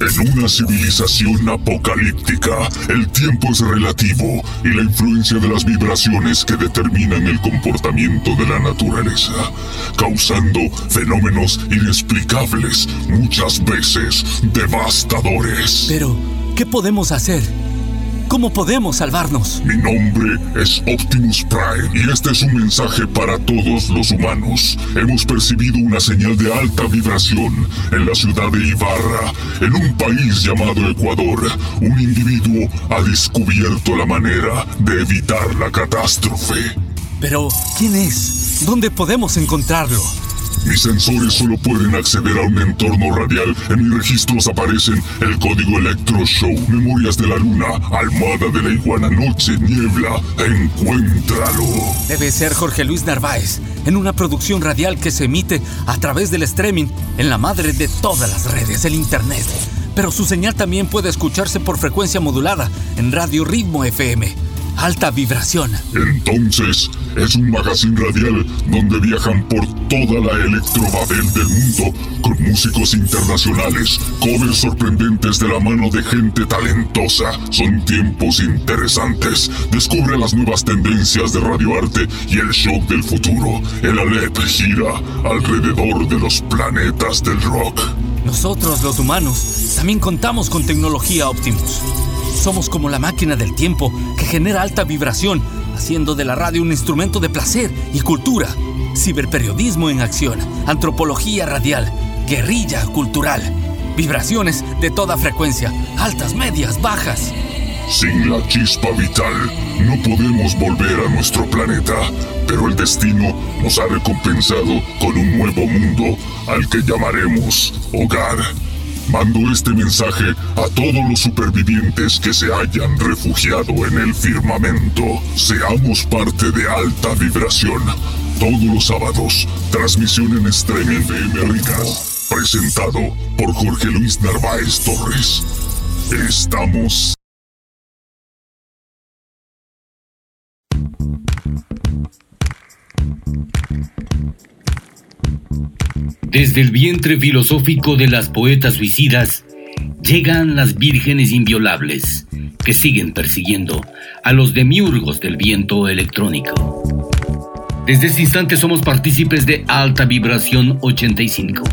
En una civilización apocalíptica, el tiempo es relativo y la influencia de las vibraciones que determinan el comportamiento de la naturaleza, causando fenómenos inexplicables, muchas veces devastadores. Pero, ¿qué podemos hacer? ¿Cómo podemos salvarnos? Mi nombre es Optimus Prime y este es un mensaje para todos los humanos. Hemos percibido una señal de alta vibración en la ciudad de Ibarra, en un país llamado Ecuador. Un individuo ha descubierto la manera de evitar la catástrofe. Pero, ¿quién es? ¿Dónde podemos encontrarlo? Mis sensores solo pueden acceder a un entorno radial. En mis registros aparecen el código Electro Show, Memorias de la Luna, Almada de la Iguana, Noche, Niebla. Encuéntralo. Debe ser Jorge Luis Narváez, en una producción radial que se emite a través del streaming en la madre de todas las redes, el Internet. Pero su señal también puede escucharse por frecuencia modulada en Radio Ritmo FM alta vibración. Entonces, es un magazine radial donde viajan por toda la electrobabel del mundo con músicos internacionales, covers sorprendentes de la mano de gente talentosa. Son tiempos interesantes. Descubre las nuevas tendencias de radioarte y el shock del futuro. El Alep gira alrededor de los planetas del rock. Nosotros, los humanos, también contamos con tecnología Optimus. Somos como la máquina del tiempo que genera alta vibración, haciendo de la radio un instrumento de placer y cultura. Ciberperiodismo en acción, antropología radial, guerrilla cultural, vibraciones de toda frecuencia, altas, medias, bajas. Sin la chispa vital, no podemos volver a nuestro planeta, pero el destino nos ha recompensado con un nuevo mundo al que llamaremos hogar. Mando este mensaje a todos los supervivientes que se hayan refugiado en el firmamento. Seamos parte de alta vibración. Todos los sábados, transmisión en streaming de Ricas. Presentado por Jorge Luis Narváez Torres. Estamos Desde el vientre filosófico de las poetas suicidas llegan las vírgenes inviolables que siguen persiguiendo a los demiurgos del viento electrónico. Desde este instante somos partícipes de Alta Vibración 85.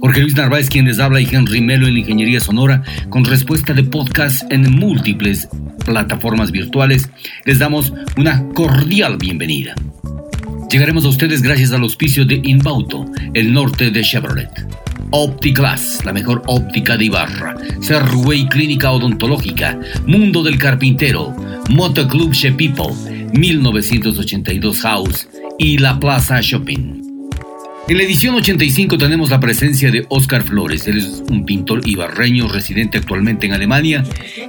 Jorge Luis Narváez quien les habla y Henry Melo en Ingeniería Sonora con respuesta de podcast en múltiples plataformas virtuales les damos una cordial bienvenida. Llegaremos a ustedes gracias al auspicio de Inbauto, el norte de Chevrolet. OptiClass, la mejor óptica de Ibarra. Serway Clínica Odontológica. Mundo del Carpintero. Motoclub Shepipo. 1982 House. Y La Plaza Shopping. En la edición 85 tenemos la presencia de Oscar Flores. Él es un pintor ibarreño residente actualmente en Alemania,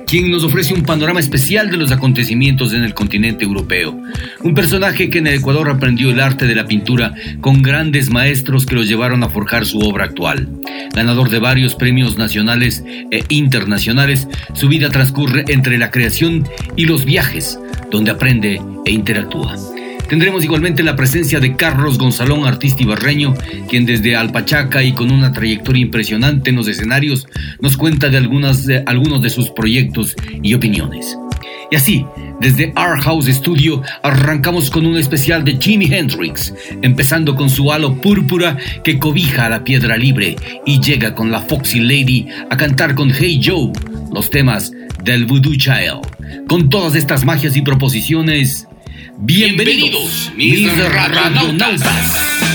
quien nos ofrece un panorama especial de los acontecimientos en el continente europeo. Un personaje que en el Ecuador aprendió el arte de la pintura con grandes maestros que lo llevaron a forjar su obra actual. Ganador de varios premios nacionales e internacionales, su vida transcurre entre la creación y los viajes, donde aprende e interactúa. Tendremos igualmente la presencia de Carlos Gonzalón, artista ibarreño, quien desde Alpachaca y con una trayectoria impresionante en los escenarios nos cuenta de, algunos de sus proyectos y opiniones. Y así, desde Art House Studio arrancamos con un especial de Jimi Hendrix, empezando con su halo púrpura que cobija a la piedra libre y llega con la Foxy Lady a cantar con Hey Joe los temas del Voodoo Child. Con todas estas magias y proposiciones, Bienvenidos, mis radionautas.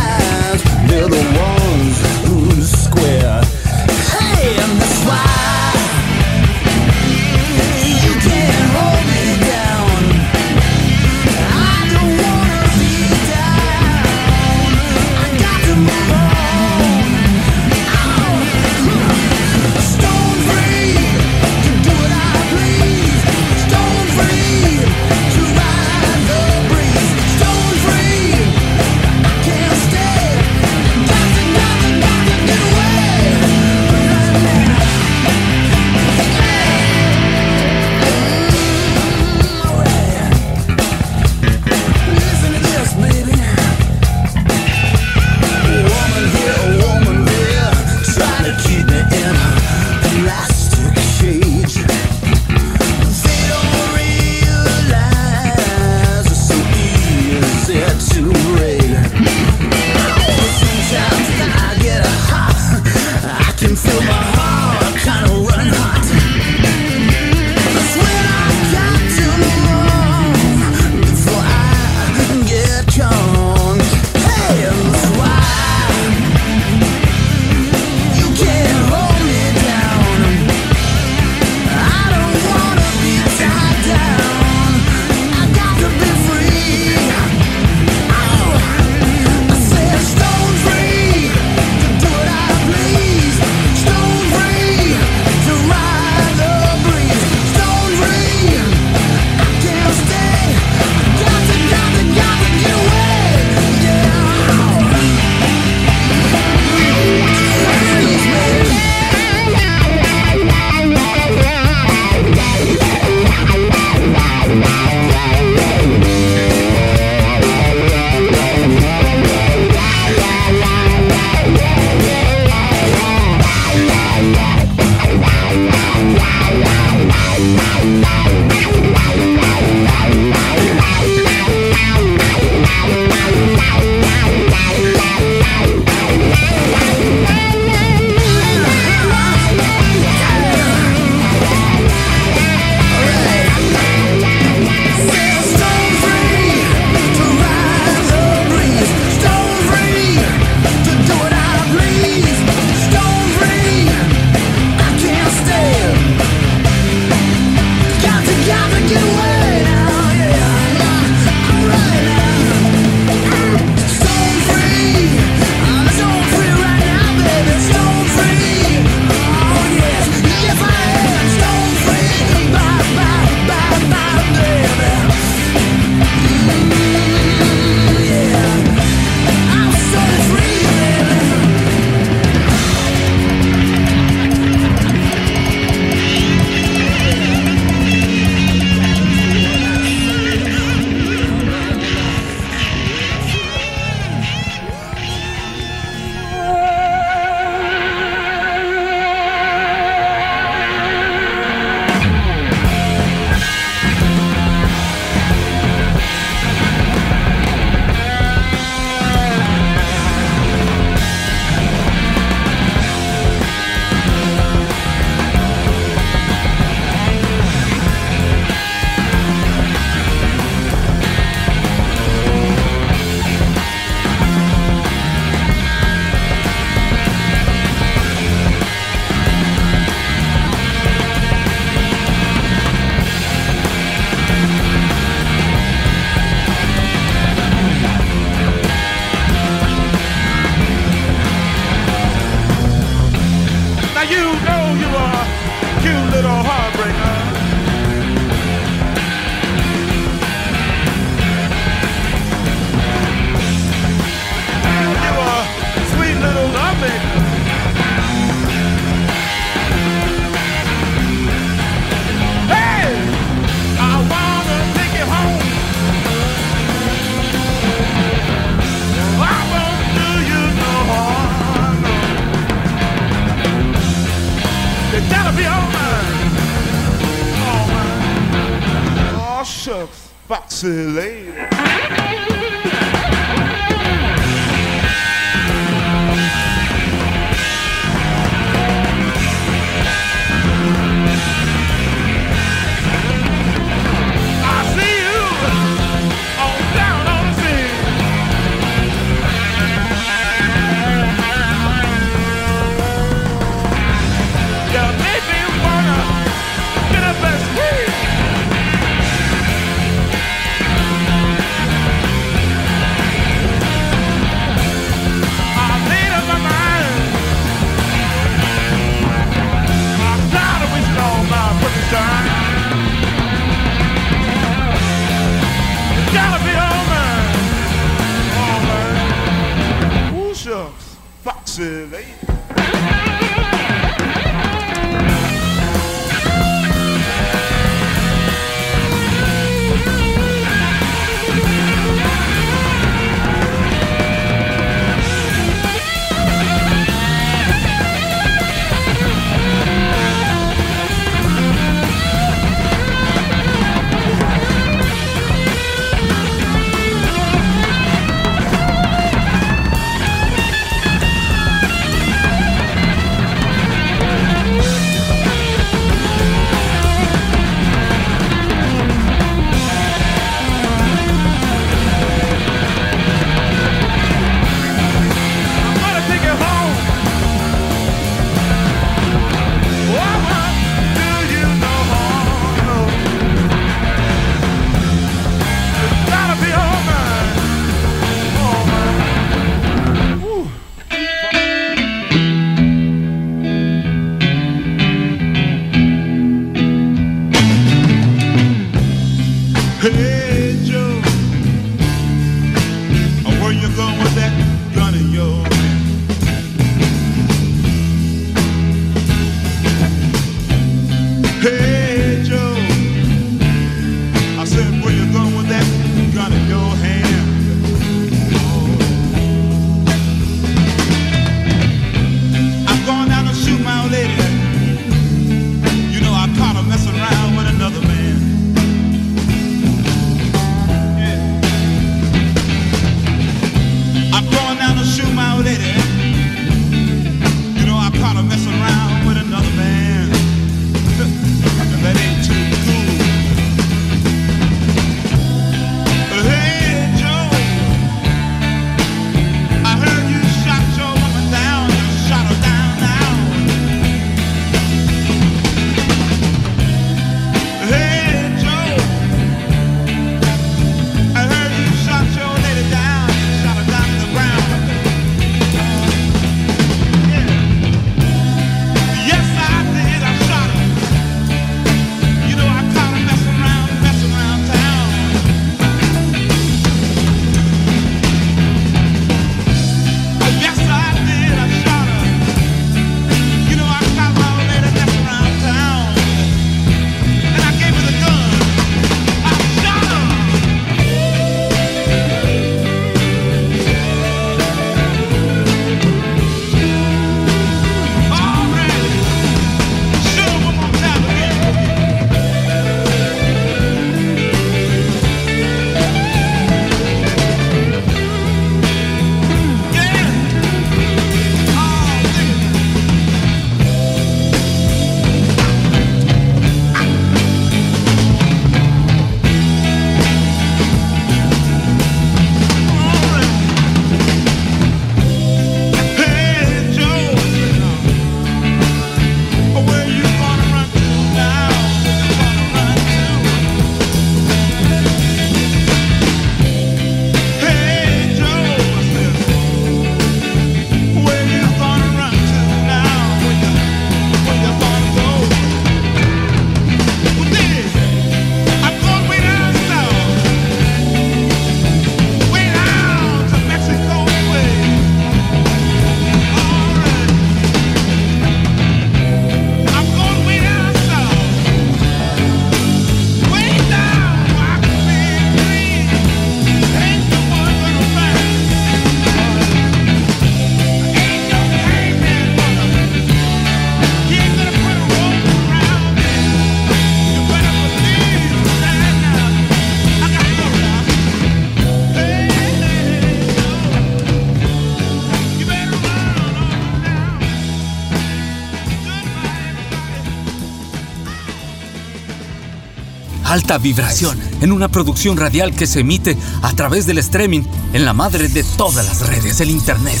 Vibración, en una producción radial que se emite a través del streaming en la madre de todas las redes, el Internet.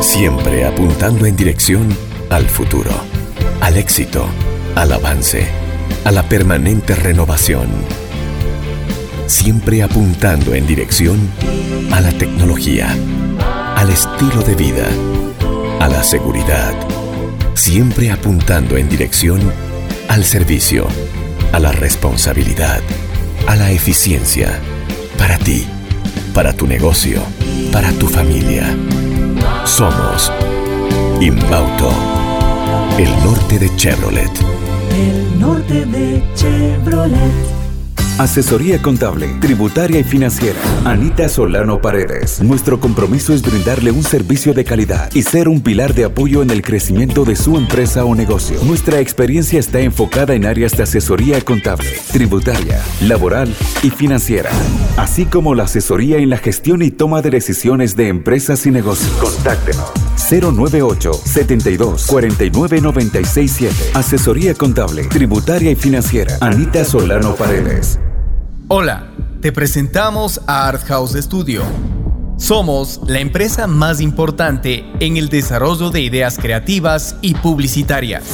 Siempre apuntando en dirección al futuro, al éxito, al avance, a la permanente renovación. Siempre apuntando en dirección a la tecnología, al estilo de vida, a la seguridad. Siempre apuntando en dirección al servicio, a la responsabilidad, a la eficiencia. Para ti, para tu negocio, para tu familia. Somos Inbauto, el norte de Chevrolet. El norte de Chevrolet. Asesoría contable, tributaria y financiera. Anita Solano Paredes. Nuestro compromiso es brindarle un servicio de calidad y ser un pilar de apoyo en el crecimiento de su empresa o negocio. Nuestra experiencia está enfocada en áreas de asesoría contable, tributaria, laboral y financiera, así como la asesoría en la gestión y toma de decisiones de empresas y negocios. Contáctenos 098 72 49 967. Asesoría contable, tributaria y financiera. Anita Solano Paredes. Hola, te presentamos a Art House Studio. Somos la empresa más importante en el desarrollo de ideas creativas y publicitarias.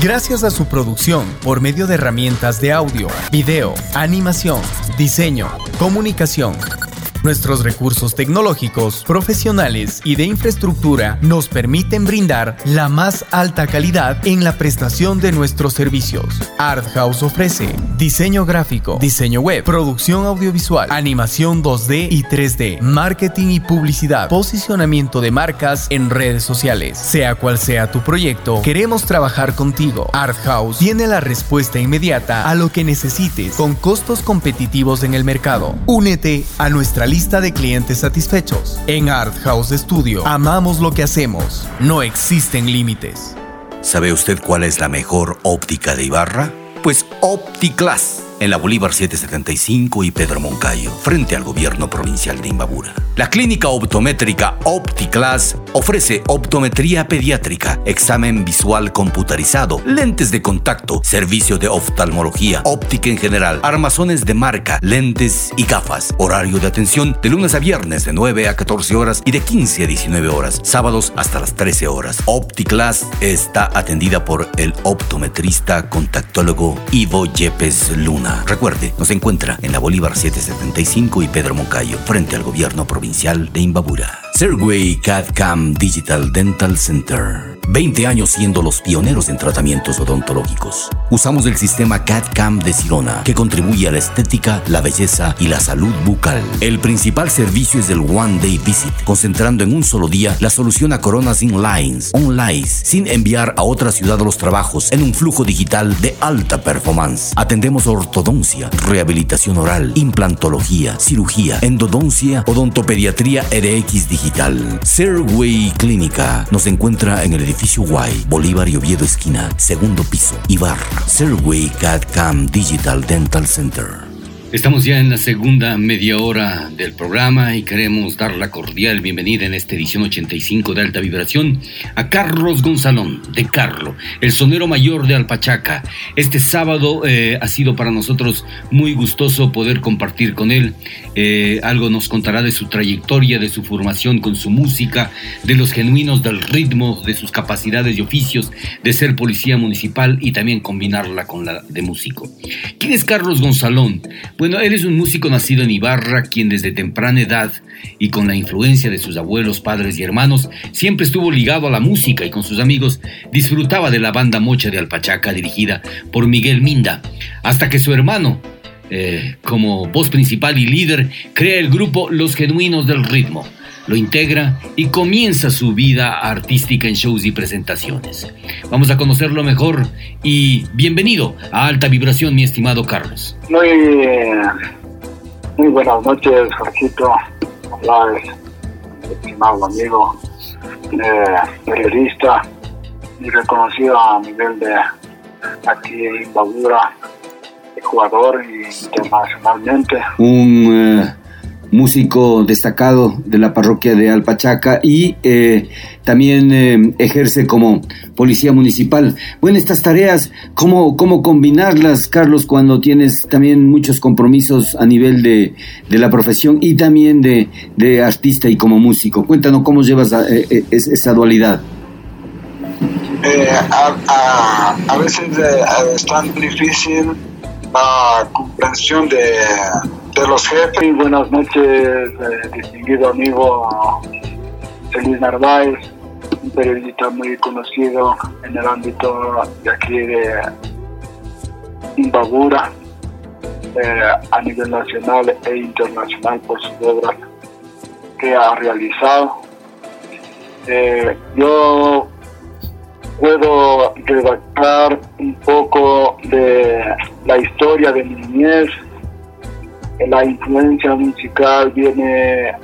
Gracias a su producción por medio de herramientas de audio, video, animación, diseño, comunicación, Nuestros recursos tecnológicos, profesionales y de infraestructura nos permiten brindar la más alta calidad en la prestación de nuestros servicios. Art House ofrece diseño gráfico, diseño web, producción audiovisual, animación 2D y 3D, marketing y publicidad, posicionamiento de marcas en redes sociales. Sea cual sea tu proyecto, queremos trabajar contigo. Art House tiene la respuesta inmediata a lo que necesites con costos competitivos en el mercado. Únete a nuestra lista de clientes satisfechos. En Art House Studio amamos lo que hacemos. No existen límites. ¿Sabe usted cuál es la mejor óptica de Ibarra? Pues OptiClass en la Bolívar 775 y Pedro Moncayo, frente al gobierno provincial de Imbabura. La clínica optométrica OptiClass ofrece optometría pediátrica, examen visual computarizado, lentes de contacto, servicio de oftalmología, óptica en general, armazones de marca, lentes y gafas. Horario de atención de lunes a viernes de 9 a 14 horas y de 15 a 19 horas, sábados hasta las 13 horas. OptiClass está atendida por el optometrista contactólogo Ivo Yepes Luna. Recuerde, nos encuentra en la Bolívar 775 y Pedro Moncayo, frente al gobierno provincial de Imbabura. Serway CAD CAM Digital Dental Center. 20 años siendo los pioneros en tratamientos odontológicos. Usamos el sistema CAD-CAM de Sirona, que contribuye a la estética, la belleza y la salud bucal. El principal servicio es el One Day Visit, concentrando en un solo día la solución a coronas sin lines, online, sin enviar a otra ciudad los trabajos en un flujo digital de alta performance. Atendemos ortodoncia, rehabilitación oral, implantología, cirugía, endodoncia, odontopediatría RX digital. Serway Clínica nos encuentra en el edificio Y, Bolívar y Oviedo esquina, segundo piso, Ibarra, Serway CAD CAM Digital Dental Center. Estamos ya en la segunda media hora del programa y queremos dar la cordial bienvenida en esta edición 85 de Alta Vibración a Carlos Gonzalón de Carlo, el sonero mayor de Alpachaca. Este sábado eh, ha sido para nosotros muy gustoso poder compartir con él. Eh, algo nos contará de su trayectoria, de su formación con su música, de los genuinos del ritmo, de sus capacidades y oficios de ser policía municipal y también combinarla con la de músico. ¿Quién es Carlos Gonzalón? Bueno, él es un músico nacido en Ibarra, quien desde temprana edad y con la influencia de sus abuelos, padres y hermanos, siempre estuvo ligado a la música y con sus amigos disfrutaba de la banda Mocha de Alpachaca dirigida por Miguel Minda, hasta que su hermano, eh, como voz principal y líder, crea el grupo Los Genuinos del Ritmo lo integra y comienza su vida artística en shows y presentaciones. Vamos a conocerlo mejor y bienvenido a Alta Vibración, mi estimado Carlos. Muy, muy buenas noches, Jorgito. Estimado amigo, eh, periodista y reconocido a nivel de aquí en Bagura, Ecuador y internacionalmente. Un músico destacado de la parroquia de Alpachaca y eh, también eh, ejerce como policía municipal. Bueno, estas tareas, ¿cómo, ¿cómo combinarlas, Carlos, cuando tienes también muchos compromisos a nivel de, de la profesión y también de, de, artista y como músico? Cuéntanos cómo llevas eh, esa dualidad. A, a, a, veces es tan difícil la comprensión de de los jefes. Buenas noches, eh, distinguido amigo Feliz Narváez, un periodista muy conocido en el ámbito de aquí de Imbabura, eh, a nivel nacional e internacional por sus obras que ha realizado. Eh, yo puedo redactar un poco de la historia de mi niñez, la influencia musical viene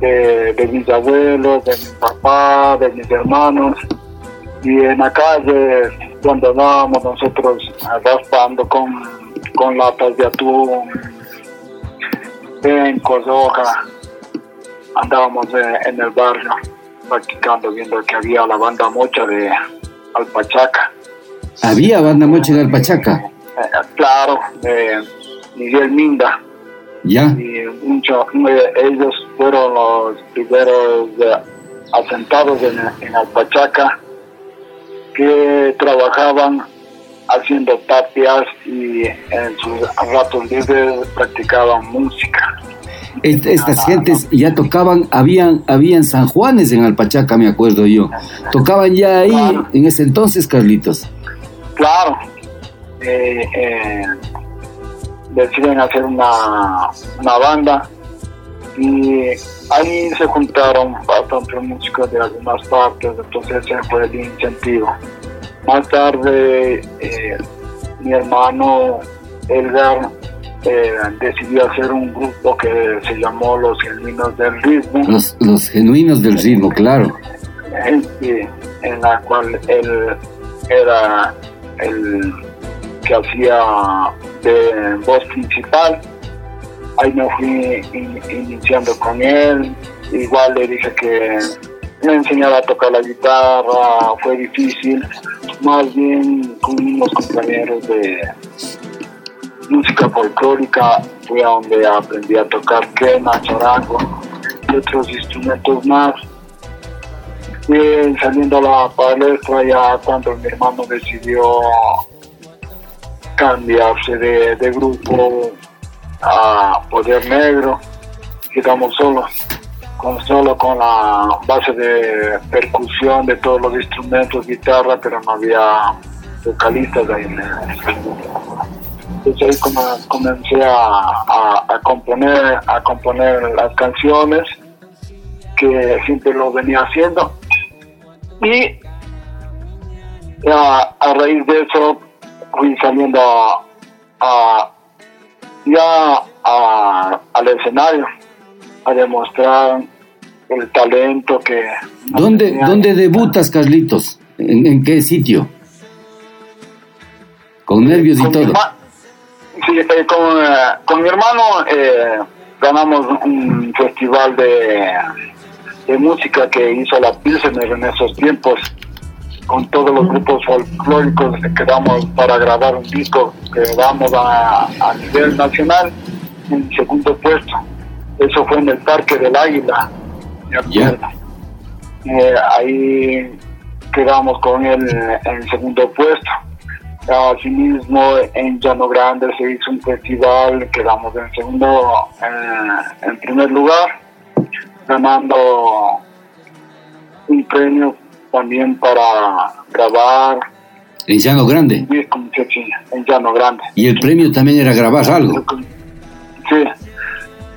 de, mis abuelos, de mi papá, de mis hermanos. Y en la calle, cuando andábamos nosotros raspando con, con latas de atún, en Cosoja, andábamos en el barrio practicando, viendo que había la banda mocha de Alpachaca. ¿Había banda mocha de Alpachaca? Eh, claro, de Miguel Minda. Ya. Y mucho, ellos fueron los primeros eh, asentados en, en Alpachaca que trabajaban haciendo tapias y en sus ratos libres practicaban música. Estas gentes ya tocaban, habían, habían San Juanes en Alpachaca, me acuerdo yo. Tocaban ya ahí en ese entonces, Carlitos. Claro. Eh, eh, deciden hacer una, una banda y ahí se juntaron bastantes músicos de algunas partes, entonces ese fue el incentivo. Más tarde eh, mi hermano Elgar eh, decidió hacer un grupo que se llamó Los Genuinos del Ritmo. Los, los Genuinos del Ritmo, claro. En, en la cual él era el que hacía de voz principal. Ahí me fui iniciando con él. Igual le dije que me enseñaba a tocar la guitarra, fue difícil. Más bien con unos compañeros de música folclórica fue a donde aprendí a tocar quena, charango y otros instrumentos más. Y saliendo a la palestra ya cuando mi hermano decidió cambiarse de, de grupo a Poder Negro, quedamos solos, con solo con la base de percusión de todos los instrumentos, guitarra, pero no había vocalistas ahí en Entonces ahí comencé a, a, componer, a componer las canciones que siempre lo venía haciendo y a, a raíz de eso fui saliendo a, ya al escenario a demostrar el talento que... ¿Dónde, ¿dónde debutas, Carlitos? ¿En, qué sitio? Con nervios y todo. Sí, eh, con, con, mi hermano eh, ganamos un festival de, de música que hizo la Pilsener en esos tiempos con todos los grupos folclóricos que damos para grabar un disco que damos a, nivel nacional en segundo puesto. Eso fue en el Parque del Águila. Eh, ahí quedamos con él en segundo puesto. Asimismo, en Llano Grande se hizo un festival, quedamos en segundo, en primer lugar, ganando un premio también para grabar. ¿En Llano Grande? en Llano Grande. ¿Y el premio también era grabar algo? Sí.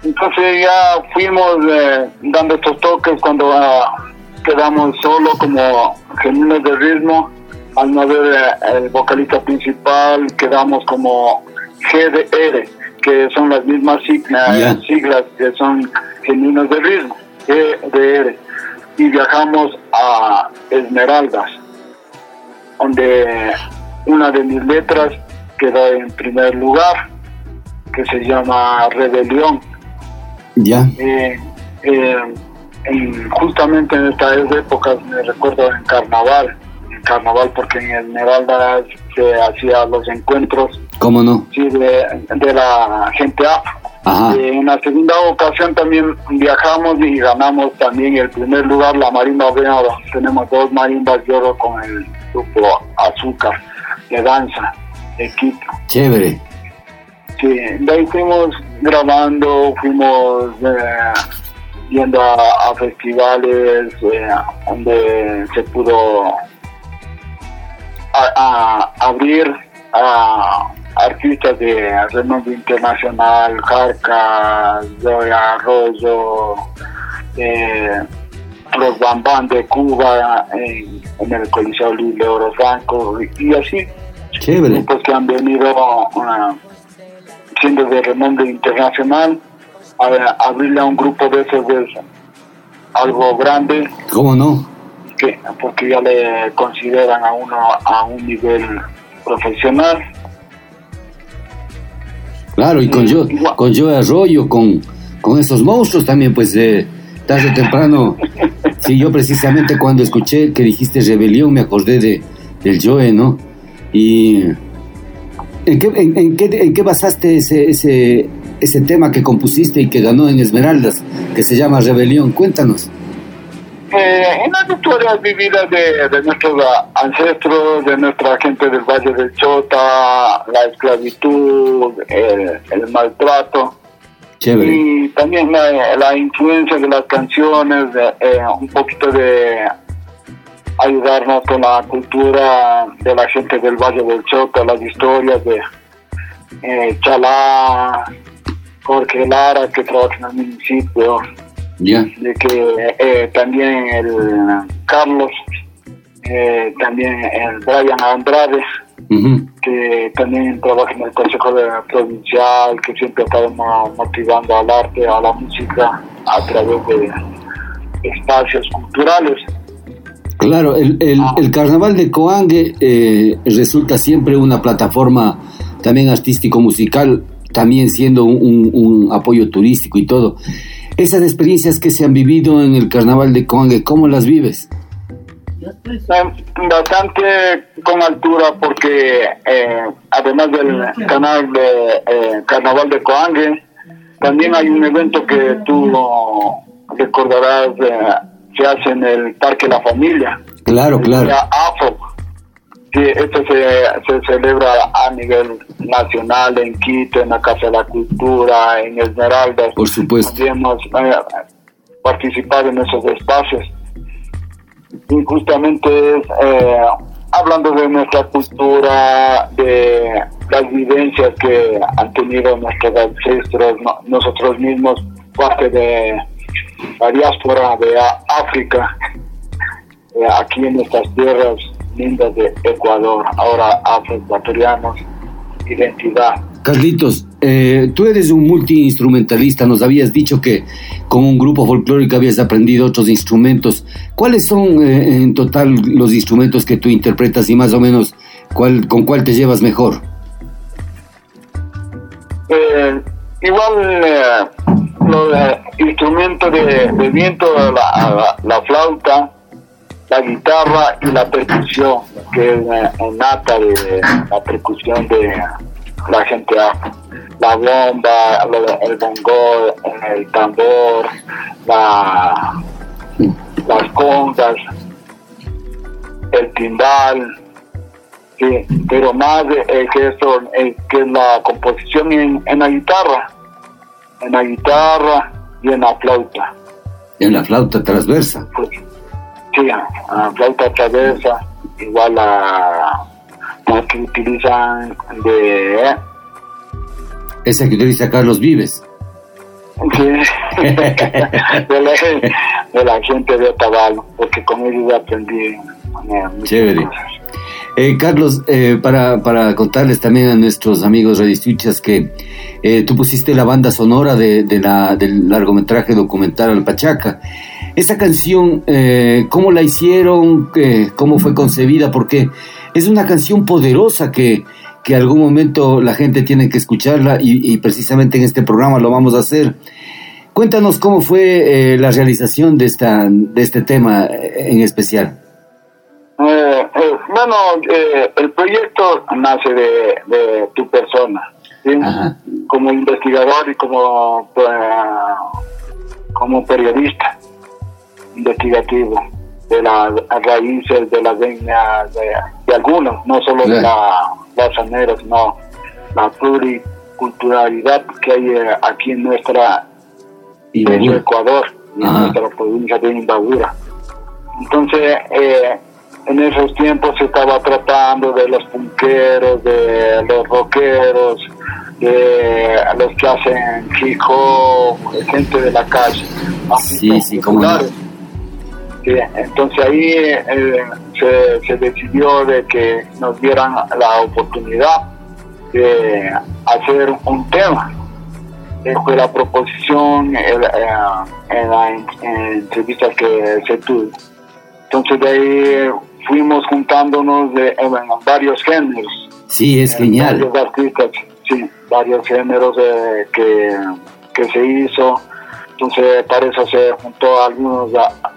Entonces ya fuimos eh, dando estos toques cuando ah, quedamos solo como genuinos de ritmo. Al no ver eh, el vocalista principal, quedamos como GDR, que son las mismas siglas, siglas que son genuinos de ritmo, GDR y viajamos a Esmeraldas, donde una de mis letras quedó en primer lugar, que se llama Rebelión. Ya. Eh, eh, en- justamente en estas épocas me recuerdo en carnaval, carnaval porque en Esmeralda se hacían los encuentros ¿Cómo no? sí, de, de la gente afro. Ajá. En la segunda ocasión también viajamos y ganamos también el primer lugar, la marimba Venado. Tenemos dos marimbas de oro con el grupo Azúcar de danza de Quito. Chévere. Sí, de ahí fuimos grabando, fuimos eh, yendo a, a festivales eh, donde se pudo a- a- abrir a artistas de renombre internacional, Carcas, Zoya Arroyo, eh, los Bambán de Cuba en, en el Coliseo Luis de Oro Franco y así Chévere. grupos que han venido ah, siendo de renombre internacional a, a abrirle a un grupo de esos es algo grande ¿Cómo no? Que porque ya le consideran a uno a un nivel profesional Claro, y con yo, con Joe Arroyo, con, con esos monstruos también, pues eh, tarde o temprano. Sí, yo precisamente cuando escuché que dijiste rebelión me acordé de, del Joe, ¿no? Y ¿en qué, en, en qué, en qué basaste ese, ese, ese tema que compusiste y que ganó en Esmeraldas, que se llama Rebelión? Cuéntanos. Eh, en las historias vividas de, de nuestros ancestros, de nuestra gente del Valle del Chota, la esclavitud, el, el maltrato. Chévere. Y también la, la influencia de las canciones, de, eh, un poquito de ayudarnos con la cultura de la gente del Valle del Chota, las historias de eh, Chalá, Jorge Lara, que trabaja en el municipio, De que eh, también el Carlos, eh, también el Brian Andrade, que también trabaja en el Consejo de- Provincial, que siempre estamos motivando al arte, a la música, a través de espacios culturales. Claro, el, el, el carnaval de Coangue eh, resulta siempre una plataforma también artístico-musical, también siendo un, un- un apoyo turístico y todo. Esas experiencias que se han vivido en el carnaval de Coangue, ¿cómo las vives? Bastante con altura porque eh, además del canal de eh, Carnaval de Coangue, también hay un evento que tú recordarás, eh, se hace en el Parque La Familia. Claro, claro. La AFO, que esto se, se celebra a nivel nacional en Quito, en la Casa de la Cultura, en Esmeraldas. Por supuesto. Hemos eh, participado en esos espacios. Y justamente es eh, hablando de nuestra cultura, de las vivencias que han tenido nuestros ancestros, no- nosotros mismos, parte de la diáspora de África, eh, aquí en estas tierras lindas de Ecuador, ahora afroecuatorianos, identidad. Carlitos, eh, tú eres un multiinstrumentalista, nos habías dicho que con un grupo folclórico habías aprendido otros instrumentos. ¿Cuáles son eh, en total los instrumentos que tú interpretas y más o menos cuál, con cuál te llevas mejor? Eh, igual eh, los instrumentos de, de viento, la, la, la flauta, la guitarra y la percusión, que es nata de, de la percusión de la gente afro. La bomba, el bongo, el tambor, la, las congas, el timbal, sí, pero más eh, que eso, eh, que la composición en, en la guitarra, en la guitarra y en la flauta. En la flauta transversa. Pues, sí, a la flauta traversa, igual la, la que utilizan de... Esa que utiliza Carlos Vives. Sí, de, la, de la gente de Otavalo, porque con ellos aprendí eh, muchas Chévere. cosas. Eh, Carlos, eh, para, para contarles también a nuestros amigos radioescuchas que eh, tú pusiste la banda sonora de, de la, del largometraje documental Alpachaca. Esa canción, eh, ¿cómo la hicieron? Eh, ¿Cómo fue concebida? Porque es una canción poderosa que, que algún momento la gente tiene que escucharla y, y precisamente en este programa lo vamos a hacer. Cuéntanos cómo fue eh, la realización de, esta, de este tema eh, en especial. Eh, eh, bueno, eh, el proyecto nace de, de tu persona, ¿sí? como investigador y como, pues, como periodista investigativo de las raíces de las etnias de, de algunos, no solo de la raza sino la pluriculturalidad que hay eh, aquí en nuestra en. Ecuador, y en nuestra provincia de Imbabura. Entonces, eh, en esos tiempos se estaba tratando de los punqueros, de los rockeros, de los que hacen hop, gente de la calle. Sí, sí, populares. Sí, entonces ahí eh, se, se decidió de que nos dieran la oportunidad de hacer un tema. Fue la proposición eh, eh, en la en- en entrevista que se tuvo. Entonces de ahí fuimos juntándonos de, en varios géneros. Sí, es genial. Varios artistas, sí, varios géneros eh, que, que se hizo. Entonces, para eso se juntó a algunos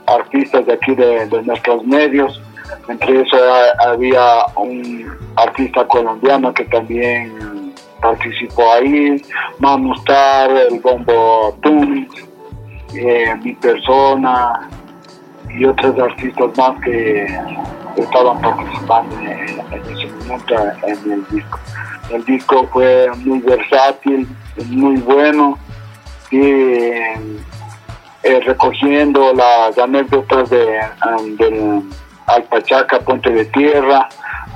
artistas de aquí de, nuestros medios. Entre eso ha- había un artista colombiano que también participó ahí, Mamustar, el Bombo Tum, eh, mi persona y otros artistas más que estaban participando en ese momento en el disco. El disco fue muy versátil, muy bueno y eh, recogiendo las anécdotas de, um, del Alpachaca, Puente de Tierra,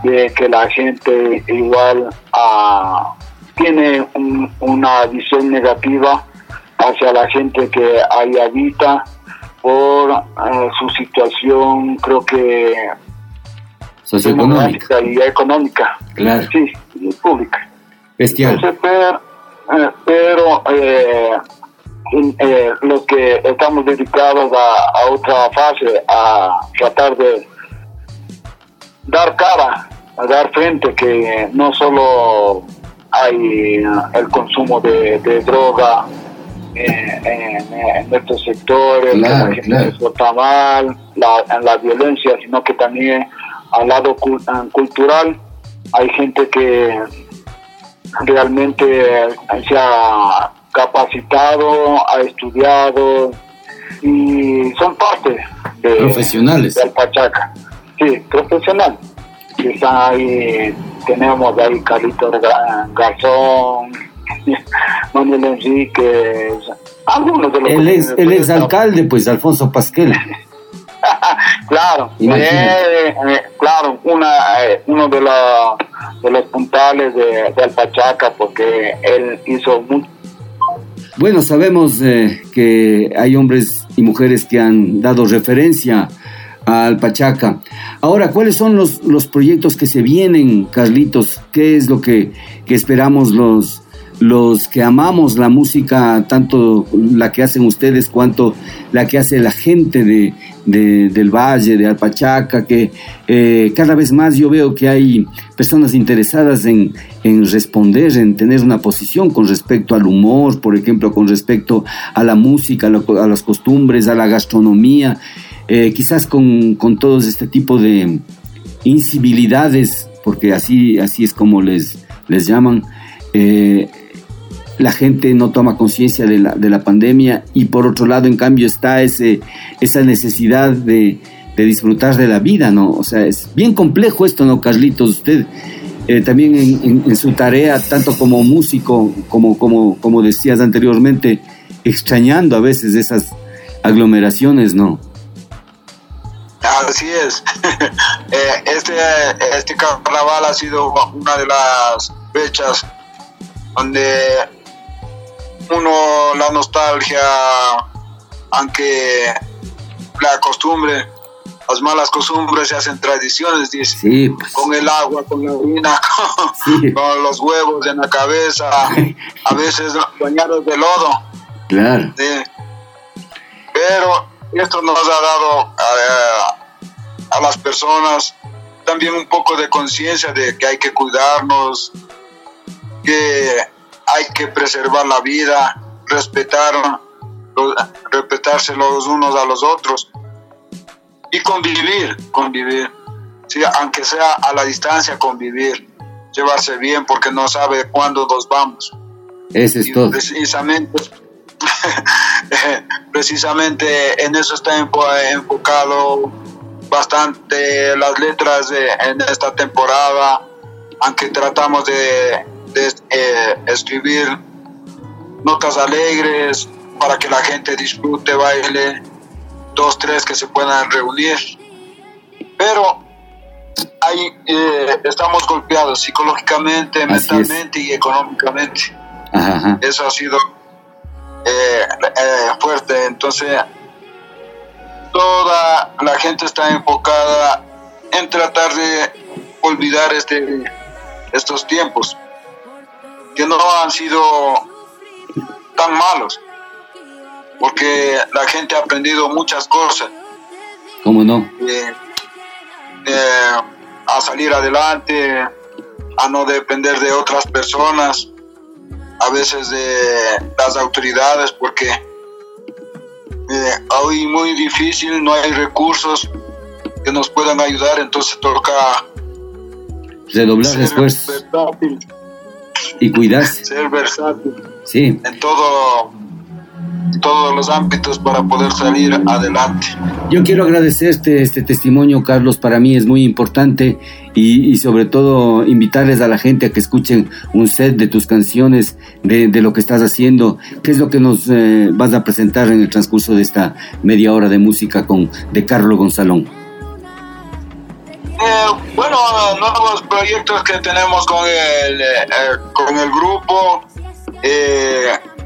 de que la gente igual ah, tiene un- una visión negativa hacia la gente que ahí habita por eh, su situación, creo que Socioeconómica. y económica. Claro. Sí, y pública. Bestial. Entonces, pero, eh, pero eh, los que estamos dedicados a, a otra fase, a tratar de dar cara, a dar frente, que no solo hay eh, el consumo de, de droga eh, en, en estos sectores, que Claro, la gente claro. se mal, la, en la violencia, sino que también al lado eh, cultural hay gente que realmente se ha capacitado, ha estudiado y son parte de Profesionales. del Pachaca. Sí, profesional. Están ahí, tenemos ahí Carlitos Ga- Garzón, Manuel Enríquez, algunos de los El ex, alcalde, pues Alfonso Pasquel. Claro, eh, eh, claro, una, eh, uno de, la- de los puntales de, de Alpachaca, porque él hizo mucho. Bueno, sabemos eh, que hay hombres y mujeres que han dado referencia al Pachaca. Ahora, ¿cuáles son los, los proyectos que se vienen, Carlitos? ¿Qué es lo que, que esperamos los, los que amamos la música, tanto la que hacen ustedes cuanto la que hace la gente de, de- del Valle, de Alpachaca, que eh, cada vez más yo veo que hay personas interesadas en, en responder, en tener una posición con respecto al humor, por ejemplo, con respecto a la música, a, las costumbres, a la gastronomía, eh, quizás con, con todos este tipo de incivilidades, porque así, así es como les, les llaman. eh, la gente no toma conciencia de la, de la pandemia y por otro lado, en cambio, está ese, esa necesidad de, de disfrutar de la vida, ¿no? O sea, es bien complejo esto, ¿no, Carlitos? Usted eh, también en, en- su tarea, tanto como músico, como, como, como decías anteriormente, extrañando a veces esas aglomeraciones, ¿no? Así es. Eh, este, este carnaval ha sido una de las fechas donde uno la nostalgia, aunque la costumbre, las malas costumbres se hacen tradiciones, dice. Sí, pues, Con el agua, con la orina, con, Sí. con los huevos en la cabeza, a veces bañados de lodo. claro. Sí. Pero esto nos ha dado eh, a las personas también un poco de conciencia de que hay que cuidarnos, que hay que preservar la vida, respetar respetarse los unos a los otros y convivir, convivir, sí, aunque sea a la distancia, convivir, llevarse bien porque no sabe cuándo nos vamos. Ese es todo. Precisamente, precisamente en eso está enfocado bastante las letras en esta temporada, aunque tratamos de, eh, escribir notas alegres para que la gente disfrute, baile, dos, tres que se puedan reunir. Pero ahí eh, estamos golpeados psicológicamente, mentalmente y económicamente. Eso ha sido eh, fuerte. Entonces, toda la gente está enfocada en tratar de olvidar este, estos tiempos, que no han sido tan malos, porque la gente ha aprendido muchas cosas. ¿Cómo no? Eh, eh, a salir adelante, a no depender de otras personas, a veces de las autoridades, porque eh, hoy muy difícil, no hay recursos que nos puedan ayudar, entonces toca redoblar esfuerzos y cuidarse. Ser versátil. Sí. En todo todos los ámbitos para poder salir adelante. Yo quiero agradecerte este testimonio, Carlos, para mí es muy importante y, sobre todo invitarles a la gente a que escuchen un set de tus canciones, de, lo que estás haciendo. ¿Qué es lo que nos eh, vas a presentar en el transcurso de esta media hora de música con de Carlos Gonzalón? Eh, bueno, nuevos proyectos que tenemos con el, eh, con el grupo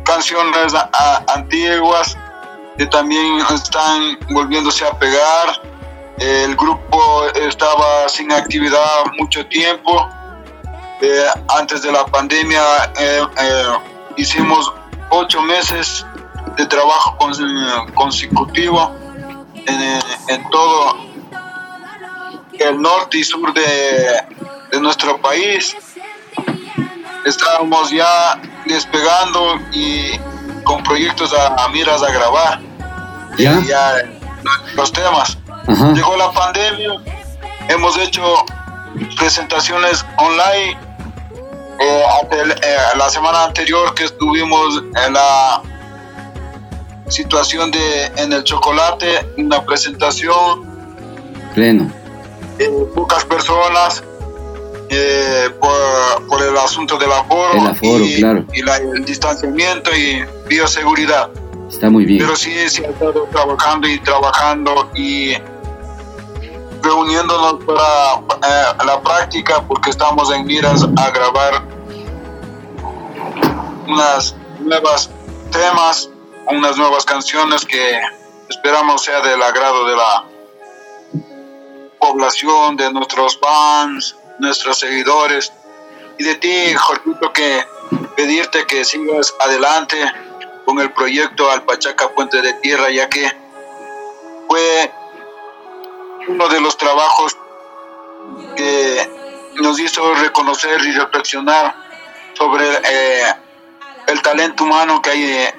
canciones antiguas que también están volviéndose a pegar. El grupo estaba sin actividad mucho tiempo. Eh, antes de la pandemia eh, eh, hicimos ocho meses de trabajo consecutivo en, en, todo el norte y sur de, de nuestro país. Estábamos ya despegando y con proyectos a, miras a grabar. ¿Ya? los temas. Llegó la pandemia, hemos hecho presentaciones online. Eh, eh, la semana anterior que estuvimos en la situación de en el chocolate, una presentación. Pleno. Eh, pocas personas eh, por, el asunto del aforo, y, el distanciamiento y bioseguridad. Está muy bien. Pero sí, sí ha estado trabajando y trabajando y reuniéndonos para eh, la práctica porque estamos en miras a grabar unas nuevas temas, unas nuevas canciones que esperamos sea del agrado de la población, de nuestros fans, nuestros seguidores. Y de ti, Jorgito, que pedirte que sigas adelante con el proyecto Alpachaca Puente de Tierra, ya que fue uno de los trabajos que nos hizo reconocer y reflexionar sobre eh, el talento humano que hay eh,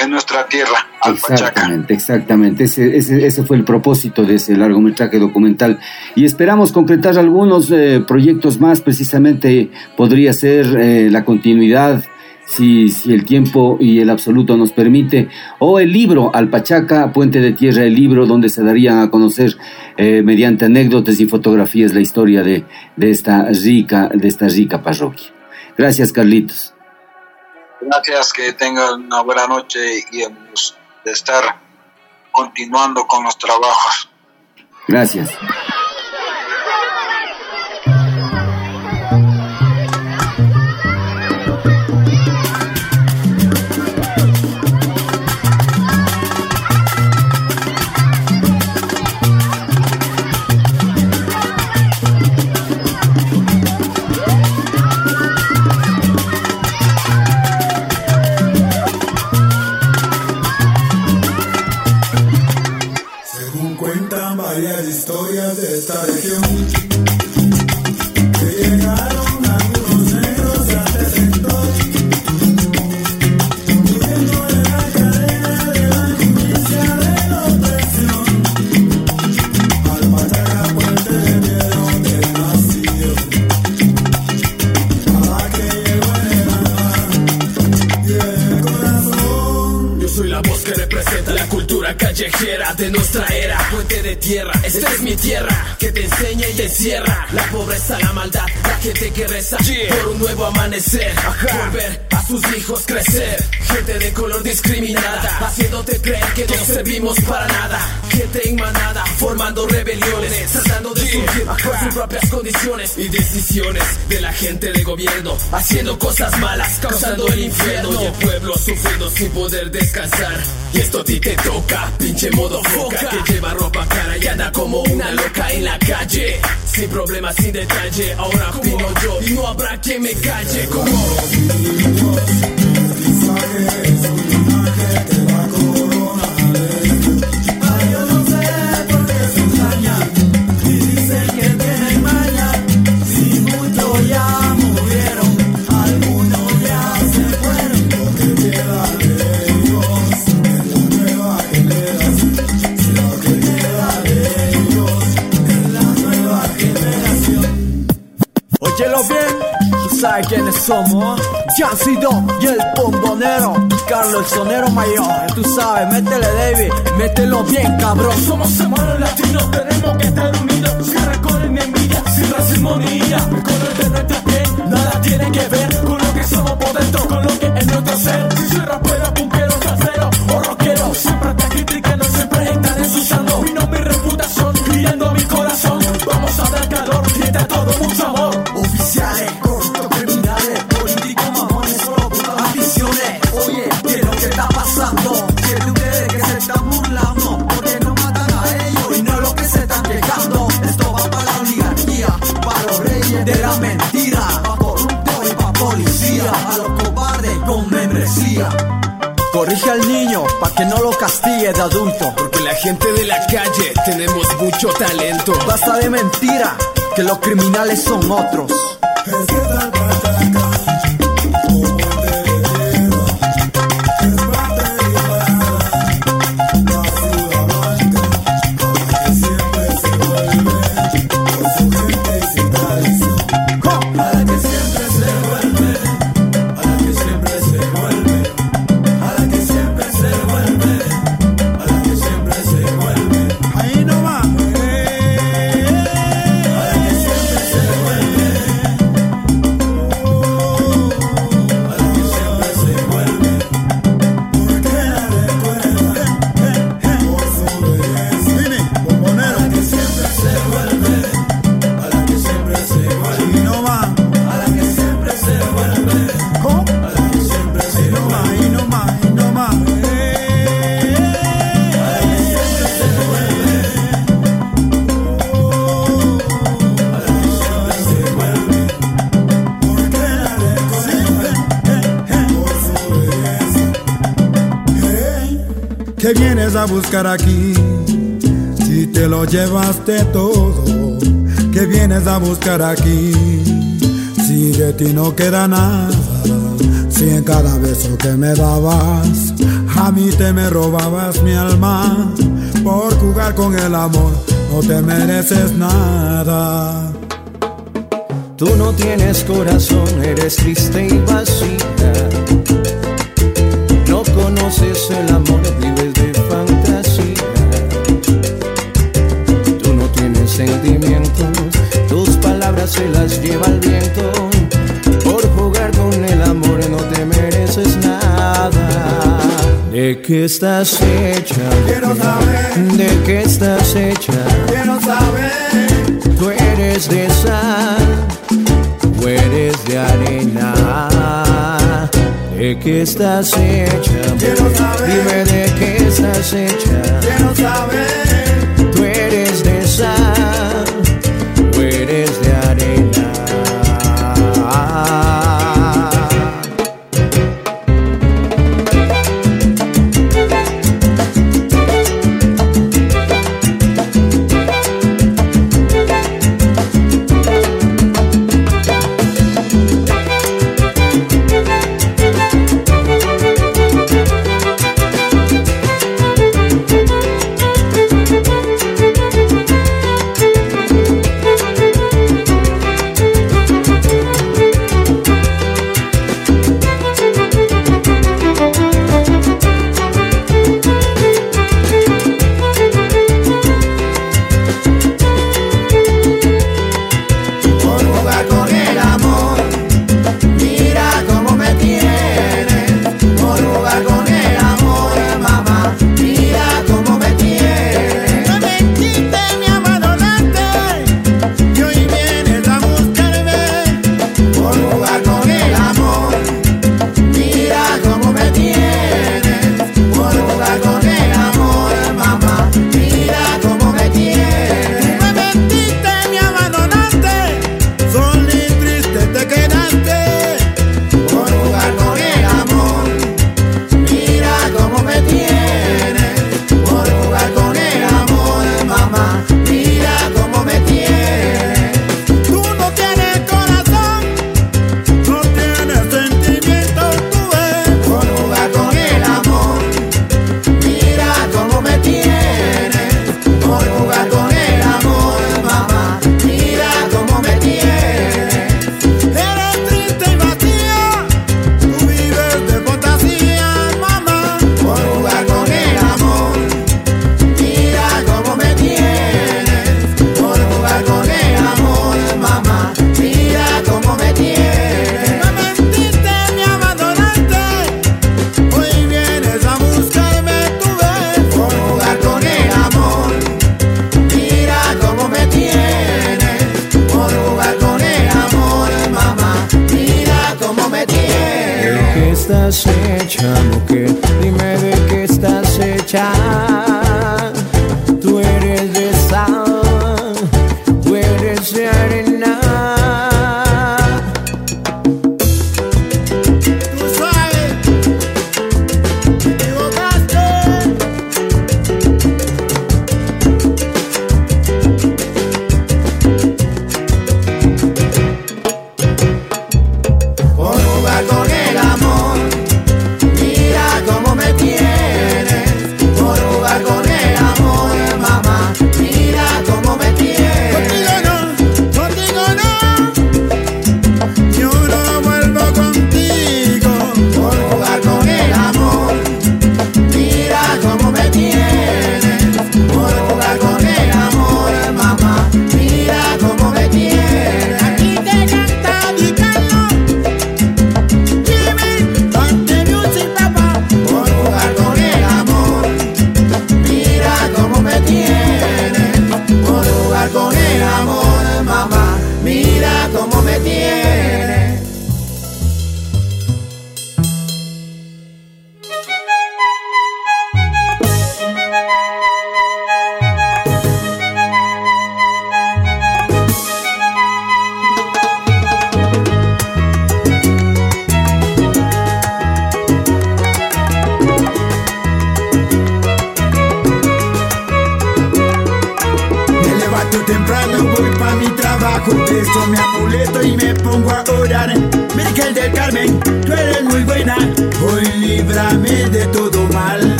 en nuestra tierra. Exactamente, exactamente. Ese, fue el propósito de ese largometraje documental. Y esperamos concretar algunos eh, proyectos más, precisamente podría ser eh, la continuidad. Si, el tiempo y el absoluto nos permite, o el libro Alpachaca, Puente de Tierra, el libro donde se darían a conocer mediante anécdotas y fotografías la historia de, esta rica, de esta rica parroquia. Gracias, Carlitos. Gracias, que tengan una buena noche y de estar continuando con los trabajos. Gracias. Amanecer. Volver a sus hijos crecer. Gente de color discriminada, haciéndote creer que no servimos para nada. Gente en manada, formando rebeliones, tratando de surgir con sus propias condiciones y decisiones de la gente de gobierno, haciendo cosas malas, causando el infierno y el pueblo sufriendo sin poder descansar. Y esto a ti te toca, pinche modo foca que lleva ropa cara y anda como una loca en la calle. Sin problemas, sin detalle, ahora opino yo y no habrá quien me calle como. Somos. Jancido y el bombonero, Carlos el sonero mayor. Tú sabes, métele David, mételo bien, cabrón. Somos hermanos latinos, tenemos que estar tenemos mucho talento. Basta de mentira, que los criminales son otros. Vienes a buscar aquí? Si te lo llevaste todo, ¿qué vienes a buscar aquí? Si de ti no queda nada, si en cada beso que me dabas, a mí te me robabas mi alma, por jugar con el amor no te mereces nada. Tú no tienes corazón, eres triste y vacía. No conoces el amor, vives de fantasía. Tú no tienes sentimientos, tus palabras se las lleva el viento. Por jugar con el amor no te mereces nada. ¿De qué estás hecha? Quiero saber. ¿De qué estás hecha? Quiero saber. Tú eres de sal ¿De qué estás hecha? Dime de qué estás hecha.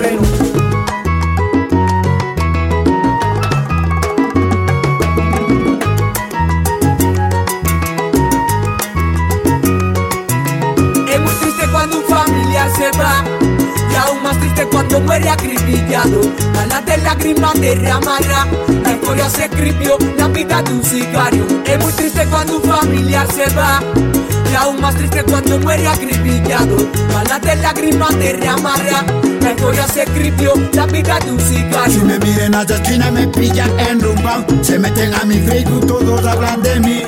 Película acribillado. Balas de lágrimas derramará La historia se escribió la vida de un sicario. Es muy triste cuando un familiar se va. Y aún más triste cuando muere acribillado. Balas de lágrimas derramará La historia se escribió la vida de un sicario. Si me miren a esa esquina me pillan en rumba. Se meten a mi Facebook, todos hablan de mí.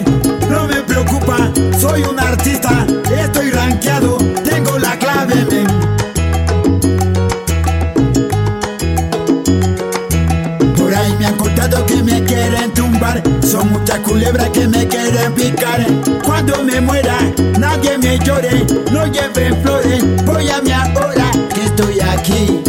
No me preocupa, soy un artista Estoy rankeado, Son muchas culebras que me quieren picar Cuando me muera, nadie me llore No lleven flores, voy a mi ahora que estoy aquí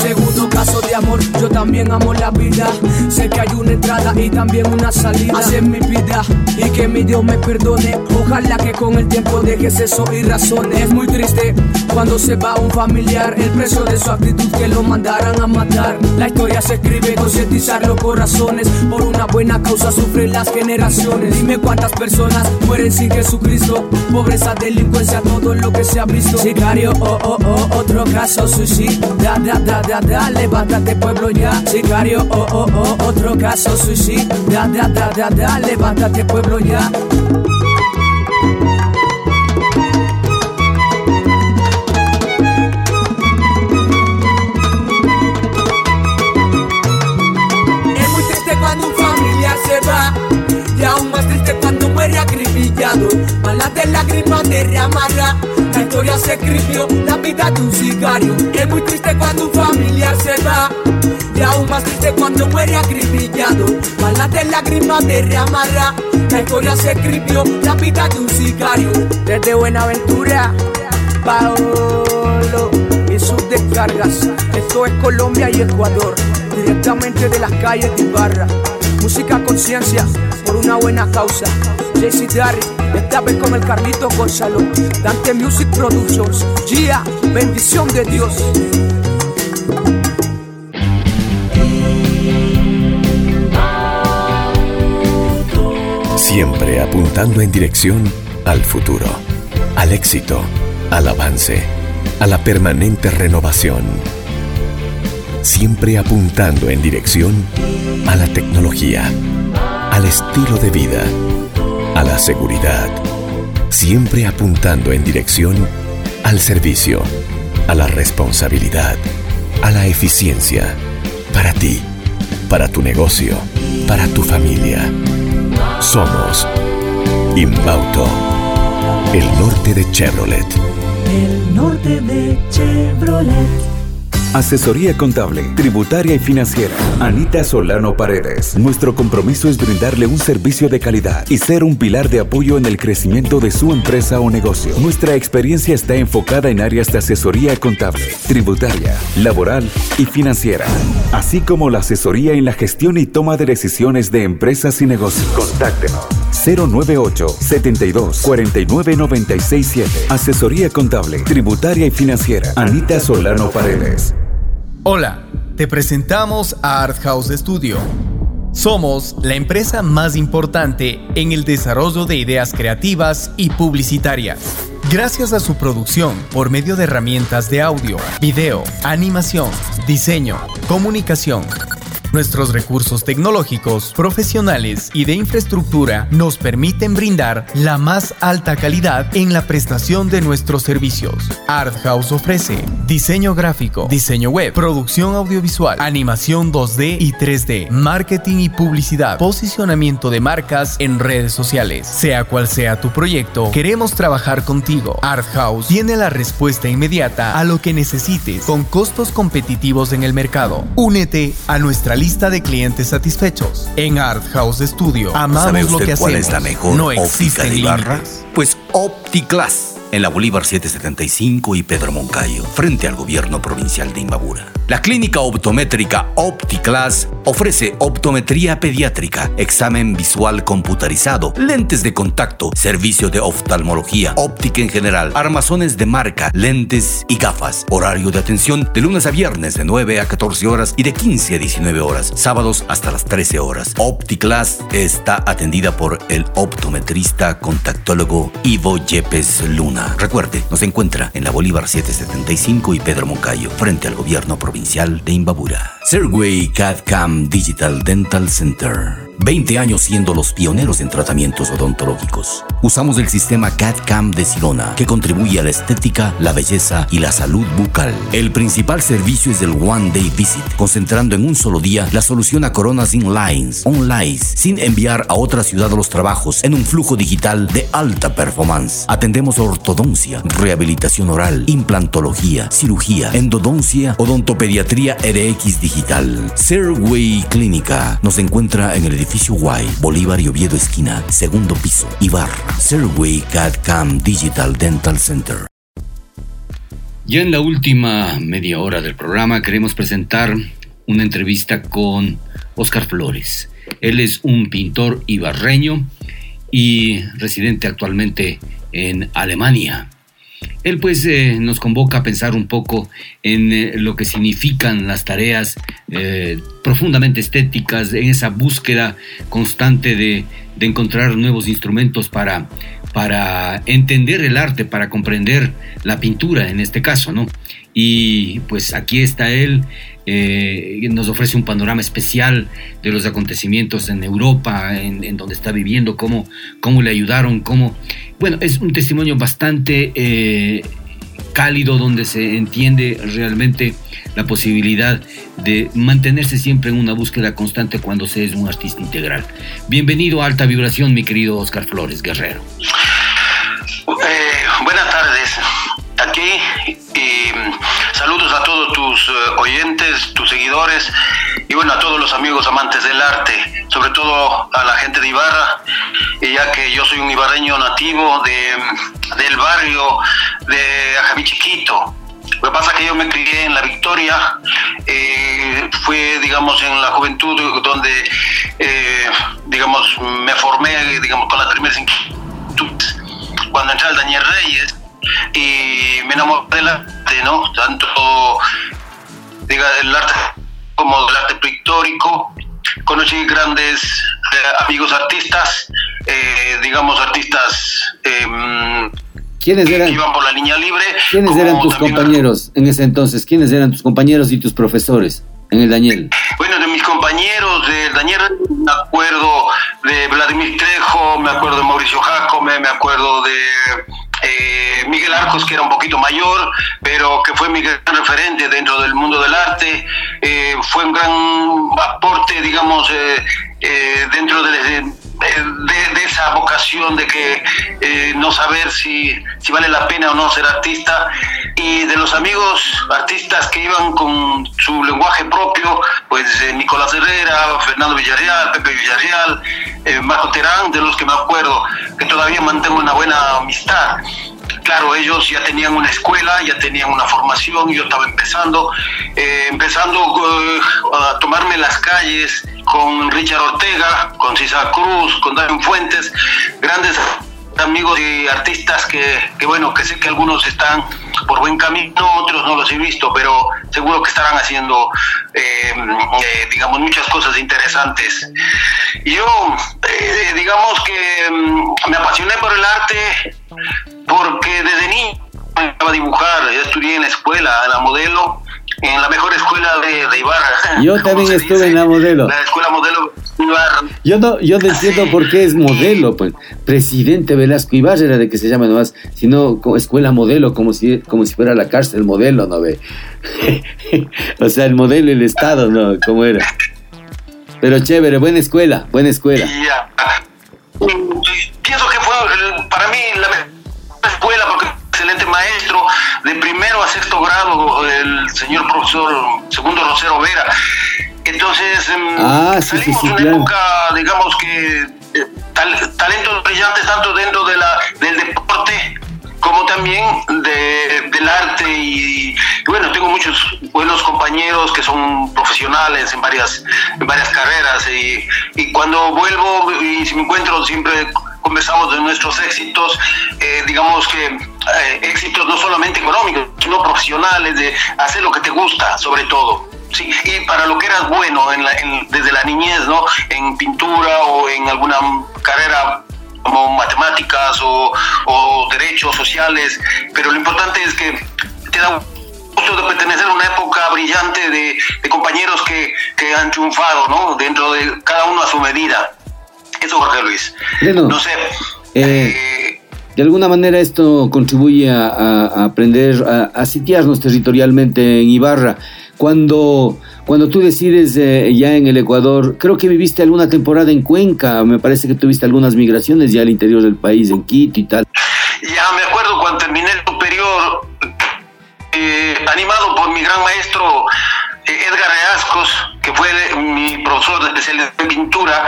Segundo caso de amor, yo también amo la vida. Sé que hay una entrada y también una salida. Así es mi vida y que mi Dios me perdone. Ojalá que con el tiempo dejes eso y razones. Es muy triste cuando se va un familiar, el precio de su actitud que lo mandaran a matar. La historia se escribe, concientizar los corazones. Por una buena causa sufren las generaciones. Dime cuántas personas mueren sin Jesucristo. Pobreza, delincuencia, todo lo que se ha visto. Sicario, oh, oh, oh, otro caso suicidio. Da, da, da, da, da, levántate pueblo ya. Sicario, oh, oh, oh, otro caso suicidio. Da, da, da, da, da, levántate pueblo ya. Muere acribillado Balas de lágrimas derramará La historia se escribió la vida de un sicario Es muy triste cuando un familiar se va Y aún más triste cuando muere acribillado Balas de lágrimas derramará La historia se escribió la vida de un sicario Desde Buenaventura Paolo y sus descargas. Esto es Colombia y Ecuador, directamente de las calles de Ibarra. Música conciencia por una buena causa. JC Darry, esta vez con el Carlito Gonzalo. Dante Music Productions. Gia, bendición de Dios. Siempre apuntando en dirección al futuro, al éxito, al avance, a la permanente renovación. Siempre apuntando en dirección a la tecnología, al estilo de vida, a la seguridad. Siempre apuntando en dirección al servicio, a la responsabilidad, a la eficiencia. Para ti, para tu negocio, para tu familia. Somos Inbauto, el norte de Chevrolet. El norte de Chevrolet. Asesoría contable, tributaria y financiera. Anita Solano Paredes. Nuestro compromiso es brindarle un servicio de calidad y ser un pilar de apoyo en el crecimiento de su empresa o negocio. Nuestra experiencia está enfocada en áreas de asesoría contable, tributaria, laboral y financiera, así como la asesoría en la gestión y toma de decisiones de empresas y negocios. Contáctenos 098 72 49 96 7. Asesoría contable, tributaria y financiera. Anita Solano Paredes. Hola, te presentamos a Art House Studio. Somos la empresa más importante en el desarrollo de ideas creativas y publicitarias. Gracias a su producción por medio de herramientas de audio, video, animación, diseño, comunicación, Nuestros recursos tecnológicos, profesionales y de infraestructura nos permiten brindar la más alta calidad en la prestación de nuestros servicios. Art House ofrece diseño gráfico, diseño web, producción audiovisual, animación 2D y 3D, marketing y publicidad, posicionamiento de marcas en redes sociales. Sea cual sea tu proyecto, queremos trabajar contigo. Art House tiene la respuesta inmediata a lo que necesites con costos competitivos en el mercado. Únete a nuestra lista de clientes satisfechos. En Art House Studio, amamos ¿Sabe lo usted que cuál hacemos. es la mejor no óptica existen de Ibarra? límites. Pues OptiClass, en la Bolívar 775 y Pedro Moncayo, frente al gobierno provincial de Imbabura. La clínica optométrica OptiClass ofrece optometría pediátrica, examen visual computarizado, lentes de contacto, servicio de oftalmología, óptica en general, armazones de marca, lentes y gafas. Horario de atención de lunes a viernes de 9 a 14 horas y de 15 a 19 horas, sábados hasta las 13 horas. OptiClass está atendida por el optometrista contactólogo Ivo Yepes Luna. Recuerde, nos encuentra en la Bolívar 775 y Pedro Moncayo, frente al gobierno provincial de Imbabura. Serway CAD-CAM Digital Dental Center. 20 años siendo los pioneros en tratamientos odontológicos. Usamos el sistema CAD-CAM de Sirona, que contribuye a la estética, la belleza y la salud bucal. El principal servicio es el One Day Visit, concentrando en un solo día la solución a coronas inlines, online, sin enviar a otra ciudad los trabajos en un flujo digital de alta performance. Atendemos ortodoncia, rehabilitación oral, implantología, cirugía, endodoncia, odontopediatría RX digital. Serway Clínica nos encuentra en el edificio Y, Bolívar y Oviedo esquina, segundo piso, Ibarra. Serway CAD CAM Digital Dental Center. Ya en la última media hora del programa queremos presentar una entrevista con Oscar Flores. Él es un pintor ibarreño y residente actualmente en Alemania. Él pues eh, nos convoca a pensar un poco en eh, lo que significan las tareas eh, profundamente estéticas, en esa búsqueda constante de, de encontrar nuevos instrumentos para, para entender el arte, para comprender la pintura en este caso, ¿no? Y pues aquí está él, eh, nos ofrece un panorama especial de los acontecimientos en Europa, en, en donde está viviendo, cómo, cómo le ayudaron, cómo... Bueno, es un testimonio bastante eh, cálido donde se entiende realmente la posibilidad de mantenerse siempre en una búsqueda constante cuando se es un artista integral. Bienvenido a Alta Vibración, mi querido Oscar Flores Guerrero. Eh, eh, oyentes, tus seguidores y bueno, a todos los amigos amantes del arte, sobre todo a la gente de Ibarra, ya que yo soy un ibarreño nativo de, del barrio de Ajamí Chiquito. Lo que pasa es que yo me crié en La Victoria, eh, fue, digamos, en la juventud donde, eh, digamos, me formé, digamos, con las primeras inquietudes. Cuando entré al Daniel Reyes, y me enamoré del arte, ¿no? Tanto diga, el arte como el arte pictórico. Conocí grandes eh, amigos artistas, eh, digamos artistas eh, ¿Quiénes que eran, iban por la línea libre. ¿quiénes eran tus compañeros en ese entonces? ¿Quiénes eran tus compañeros y tus profesores en el Daniel? Bueno, de mis compañeros, de Daniel, me acuerdo de Vladimir Trejo, me acuerdo de Mauricio Jacome, me acuerdo de eh, Miguel Arcos, que era un poquito mayor, pero que fue mi gran referente dentro del mundo del arte. Eh, fue un gran aporte, digamos, eh, dentro de, de- de- de esa vocación de que eh, no saber si, si vale la pena o no ser artista. y de los amigos artistas que iban con su lenguaje propio, pues eh, Nicolás Herrera, Fernando Villarreal, Pepe Villarreal, eh, Marco Terán, de los que me acuerdo, que todavía mantengo una buena amistad. Claro, ellos ya tenían una escuela, ya tenían una formación, yo estaba empezando, eh, empezando eh, a tomarme las calles con Richard Ortega, con César Cruz, con David Fuentes, grandes amigos y artistas que, que, bueno, que sé que algunos están por buen camino, otros no los he visto, pero seguro que estarán haciendo, eh, eh, digamos, muchas cosas interesantes. Yo, eh, digamos que mm, me apasioné por el arte porque desde niño me gustaba dibujar, yo estudié en la escuela, en la modelo, en la mejor escuela de, de Ibarra. Yo también estuve en la modelo. La escuela modelo Yo no, yo no entiendo por qué es modelo, pues. Presidente Velasco Ibarra era de que se llama nomás, sino escuela modelo, como si, como si fuera la cárcel modelo, ¿no ve? o sea, el modelo, el Estado, ¿no? ¿Cómo era? Pero chévere, buena escuela, buena escuela. Pienso que fue para mí la escuela porque excelente maestro de primero a sexto grado el señor profesor segundo Rosero Vera entonces em, Ah, sí, salimos sí, de una claro. época digamos que eh, tal- talentos brillantes tanto dentro de la del deporte como también de- del arte y, y bueno tengo muchos buenos compañeros que son profesionales en varias en varias carreras y, y cuando vuelvo y si me encuentro siempre conversamos de nuestros éxitos eh, digamos que eh, éxitos no solamente económicos sino profesionales de hacer lo que te gusta sobre todo Sí, y para lo que eras bueno en la- en- desde la niñez, ¿no? En pintura o en alguna carrera como matemáticas o, o derechos sociales, pero lo importante es que te da gusto de pertenecer a una época brillante de, de compañeros que, que han triunfado, ¿no? Dentro de cada uno a su medida. Eso, Jorge Luis. Bueno, No sé, eh, de alguna manera esto contribuye a, a- a aprender a, a sitiarnos territorialmente en Ibarra. Cuando, cuando tú decides eh, ya en el Ecuador, creo que viviste alguna temporada en Cuenca, me parece que tuviste algunas migraciones ya al interior del país, en Quito y tal. Ya me acuerdo cuando terminé el superior, eh, animado por mi gran maestro eh, Edgar Reascos, que fue mi profesor de especialidad en pintura,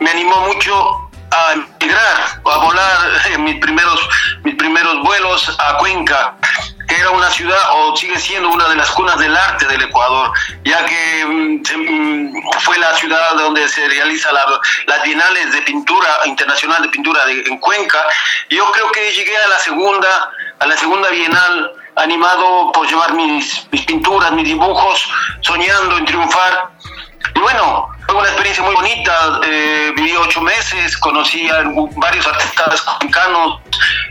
me animó mucho a emigrar, a volar en mis primeros, mis primeros vuelos a Cuenca, que era una ciudad o sigue siendo una de las cunas del arte del Ecuador, ya que mm, mm, fue la ciudad donde se realiza la- las bienales de pintura internacional de pintura de- en Cuenca. Yo creo que llegué a la segunda, a la segunda bienal animado por llevar mis, mis pinturas, mis dibujos, soñando en triunfar. Y bueno, fue una experiencia muy bonita. eh, viví ocho meses, conocí a varios artistas cuencanos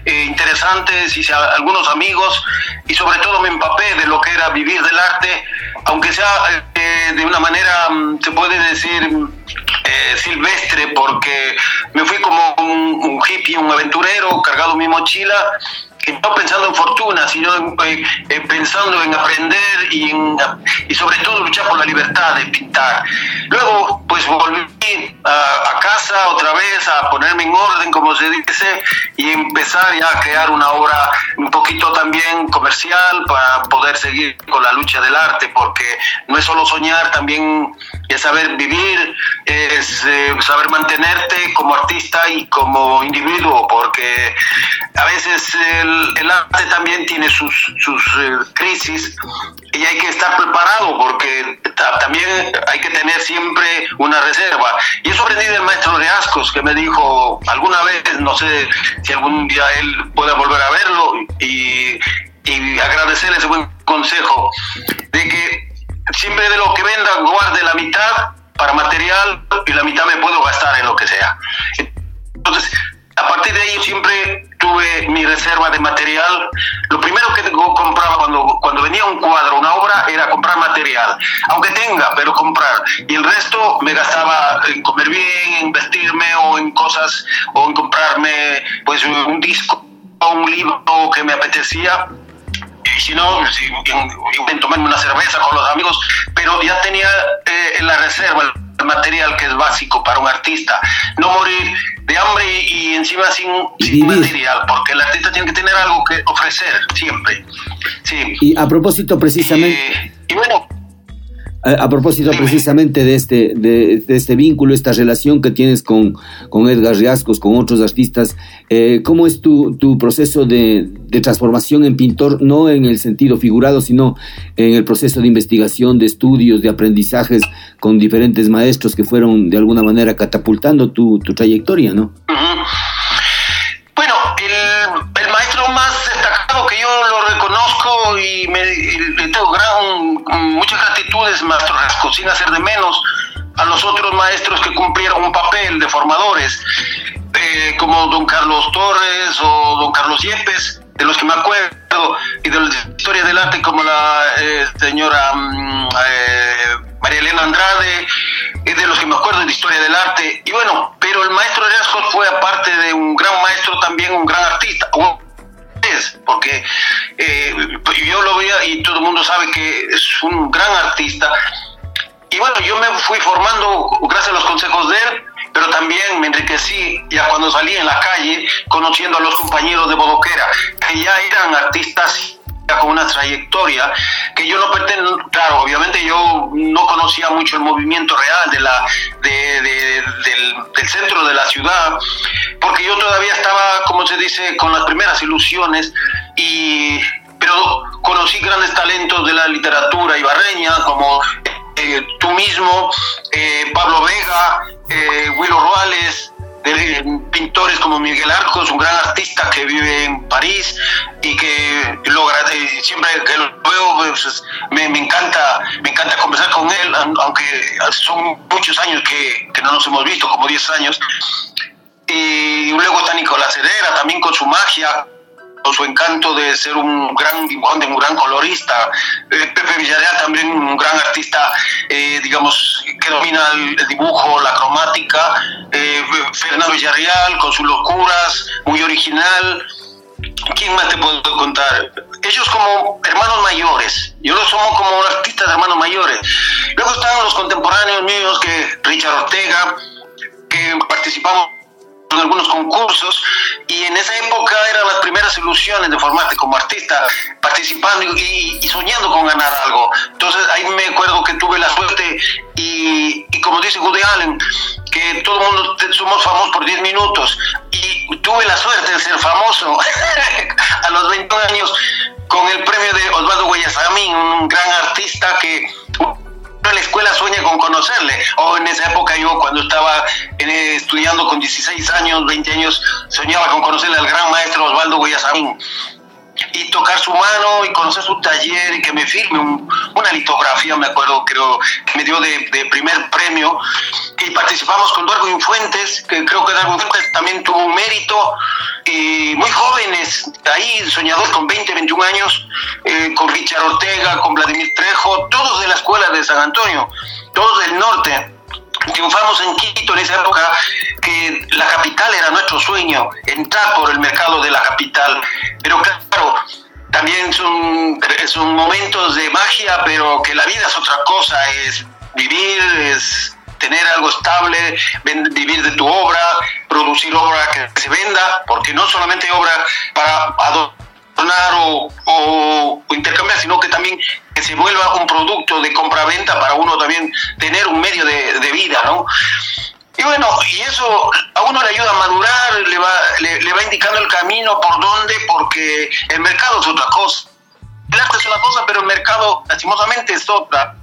eh, interesantes, hice a- algunos amigos y sobre todo me empapé de lo que era vivir del arte, aunque sea eh, de una manera, mm, se puede decir, mm, eh, silvestre, porque me fui como un, un hippie, un aventurero, cargado mi mochila no pensando en fortuna, sino en- eh, eh, pensando en aprender y, en- y sobre todo luchar por la libertad de pintar. Luego, pues volví a, a casa otra vez a ponerme en orden, como se dice, y empezar ya a crear una obra un poquito también comercial para poder seguir con la lucha del arte, porque no es solo soñar, también es saber vivir, es eh, saber mantenerte como artista y como individuo, porque a veces el, el arte también tiene sus, sus eh, crisis y hay que estar preparado porque ta- también hay que tener siempre una reserva. Y eso aprendí del maestro Reascos que me dijo alguna vez, no sé si algún día él pueda volver a verlo y, y ese buen consejo de que siempre de lo que venda guarde la mitad para material y la mitad me puedo gastar en lo que sea. Entonces, a partir de ahí siempre tuve mi reserva de material. Lo primero que compraba cuando, cuando venía un cuadro, una obra, era comprar material. Aunque tenga, pero comprar. Y el resto me gastaba en comer bien, en vestirme o en cosas, o en comprarme pues un disco o un libro que me apetecía y si no, si, en, tomarme una cerveza con los amigos, pero ya tenía eh, la reserva el material que es básico para un artista, no morir de hambre y, y encima sin, sin material, porque el artista tiene que tener algo que ofrecer siempre. sí. Y a propósito precisamente... Y bueno, a, a propósito precisamente de este, de, de este vínculo, esta relación que tienes con, con Edgar Riascos, con otros artistas, eh, ¿cómo es tu, tu proceso de, de transformación en pintor, no en el sentido figurado, sino en el proceso de investigación, de estudios, de aprendizajes con diferentes maestros que fueron de alguna manera catapultando tu, tu trayectoria, ¿no? Bueno, el, maestro más destacado que yo lo reconozco y, me, le tengo gran, muchas gratitudes, maestro Rasco, sin hacer de menos a los otros maestros que cumplieron un papel de formadores, eh, como don Carlos Torres o don Carlos Yepes, de los que me acuerdo, y de la historia del arte como la eh, señora mm, eh, María Elena Andrade, es de los que me acuerdo de la historia del arte. Y bueno, pero el maestro Riascos fue aparte de un gran maestro, también un gran artista. porque eh, yo lo veía y todo el mundo sabe que es un gran artista. Y bueno, yo me fui formando gracias a los consejos de él, pero también me enriquecí ya cuando salí en la calle conociendo a los compañeros de Bodoquera, que ya eran artistas con una trayectoria que yo no pertenezco, claro, obviamente yo no conocía mucho el movimiento real de la, de, de- del, del centro de la ciudad, porque yo todavía estaba, como se dice, con las primeras ilusiones, y, pero conocí grandes talentos de la literatura ibarreña, como eh, tú mismo, eh, Pablo Vega, eh, Willo Ruales, de pintores como Miguel Arcos, un gran artista que vive en París y que logra, eh, siempre que lo veo pues, me, encanta me encanta conversar con él, aun- aunque son muchos años que, que no nos hemos visto, como 10 años. Y luego está Nicolás Herrera, también con su magia, con su encanto de ser un gran dibujante, un gran colorista. Eh, Pepe Villarreal también un gran artista, eh, digamos, que domina el, dibujo, la cromática. Eh, Fernando Villarreal con sus locuras, muy original. ¿Quién más te puedo contar? Ellos como hermanos mayores, yo los somos como artistas hermanos mayores. Luego están los contemporáneos míos, que Richard Ortega, que participamos en algunos concursos y en esa época eran las primeras ilusiones de formarte como artista, participando y, y soñando con ganar algo. Entonces ahí me acuerdo que tuve la suerte y, y como dice Woody Allen, que todo el mundo somos famosos por 10 minutos y tuve la suerte de ser famoso a los 20 años con el premio de Osvaldo Guayasamín, un gran artista que la escuela sueña con conocerle. O en esa época yo cuando estaba eh, estudiando con 16 años, 20 años, soñaba con conocerle al gran maestro Osvaldo Guayasamín. Y tocar su mano y conocer su taller y que me firme un- una litografía, me acuerdo, creo que me dio de, de primer premio. Y participamos con Darwin Fuentes, que creo que Darwin Fuentes también tuvo un mérito. Y muy jóvenes, ahí soñadores con 20, 21 años, eh, con Richard Ortega, con Vladimir Trejo, todos de la escuela de San Antonio, todos del norte. Triunfamos en Quito en esa época que la capital era nuestro sueño, entrar por el mercado de la capital. Pero claro, también son, son momentos de magia, pero que la vida es otra cosa, es vivir, es tener algo estable, vivir de tu obra, producir obra que se venda, porque no solamente obra para adornar o, o- o intercambiar, sino que también que se vuelva un producto de compra-venta para uno también tener un medio de, de vida, ¿no? Y bueno, y eso a uno le ayuda a madurar, le va, le, le va indicando el camino por dónde, porque el mercado es otra cosa. El arte es una cosa, pero el mercado, lastimosamente, es otra.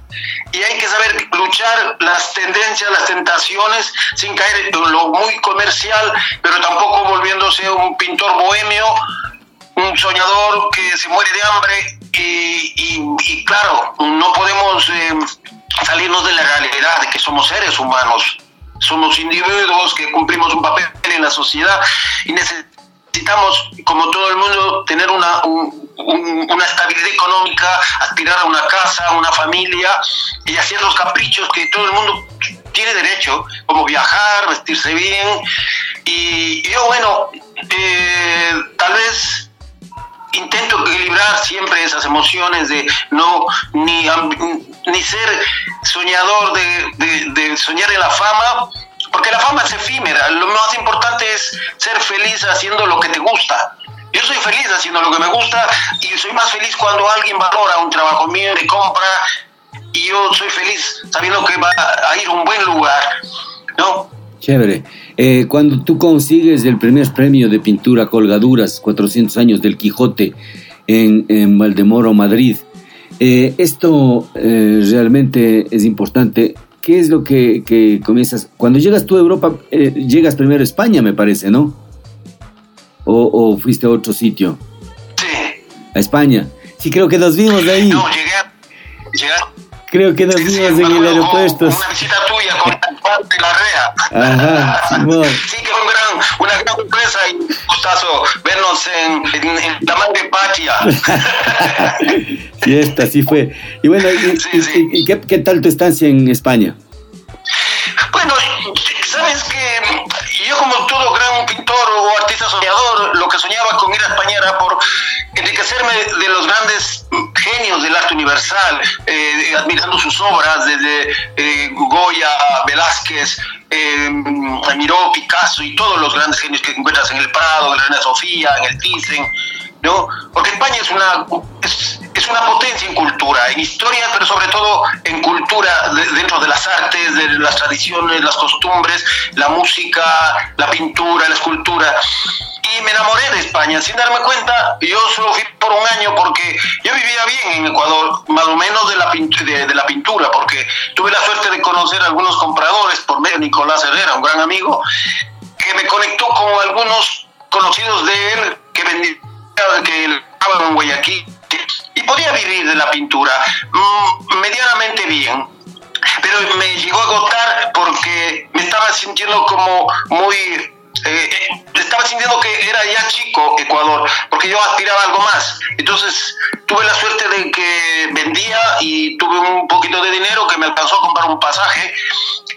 Y hay que saber luchar las tendencias, las tentaciones, sin caer en lo muy comercial, pero tampoco volviéndose un pintor bohemio, un soñador que se muere de hambre. Y, y- claro, no podemos eh, salirnos de la realidad de que somos seres humanos. Somos individuos que cumplimos un papel en la sociedad y necesitamos, como todo el mundo, tener una, un- un- una estabilidad económica, aspirar a una casa, una familia y hacer los caprichos que todo el mundo tiene derecho, como viajar, vestirse bien. Y yo, bueno, eh, tal vez intento equilibrar siempre esas emociones de no ni, ni ser soñador de, de- de soñar en la fama, porque la fama es efímera. Lo más importante es ser feliz haciendo lo que te gusta. Yo soy feliz haciendo lo que me gusta y soy más feliz cuando alguien valora un trabajo mío, me compra y yo soy feliz sabiendo que va a ir a un buen lugar, ¿no? Chévere. Eh, cuando tú consigues el primer premio de pintura colgaduras, 400 años del Quijote, en, en Valdemoro, Madrid, eh, esto eh, realmente es importante. ¿Qué es lo que, que comienzas? Cuando llegas tú a Europa, eh, llegas primero a España, me parece, ¿no? ¿O, o fuiste a otro sitio? Sí. A España. Sí, creo que nos vimos de ahí. No, llegué, a- llegué a- Creo que nos vimos en el aeropuerto. una visita tuya con de la Rea. Ajá, Simón. Sí, que fue un gran, una gran sorpresa y un gustazo vernos en, en, en la madre patria. Fiesta, sí fue. Y bueno, ¿y, y- y qué, qué tal tu estancia en España? Bueno, sabes que yo como todo gran pintor o artista soñador, lo que soñaba con ir a España era por enriquecerme de los grandes genios del arte universal, eh, admirando sus obras desde eh, Goya, Velázquez, eh, Miró, Picasso y todos los grandes genios que encuentras en el Prado, en la Reina Sofía, en el Thyssen, ¿no? Porque España es una, es, una potencia en cultura, en historia, pero sobre todo en cultura, de- dentro de las artes, de las tradiciones, las costumbres, la música, la pintura, la escultura. Y me enamoré de España, sin darme cuenta, yo solo fui por un año porque yo vivía bien en Ecuador, más o menos de la, de, de la pintura, porque tuve la suerte de conocer a algunos compradores por medio de Nicolás Herrera, un gran amigo, que me conectó con algunos conocidos de él que vendían, que estaban en Guayaquil y podía vivir de la pintura mm, medianamente bien. Pero me llegó a agotar porque me estaba sintiendo como muy... eh, eh, estaba sintiendo que era ya chico Ecuador, porque yo aspiraba a algo más. Entonces tuve la suerte de que vendía y tuve un poquito de dinero que me alcanzó a comprar un pasaje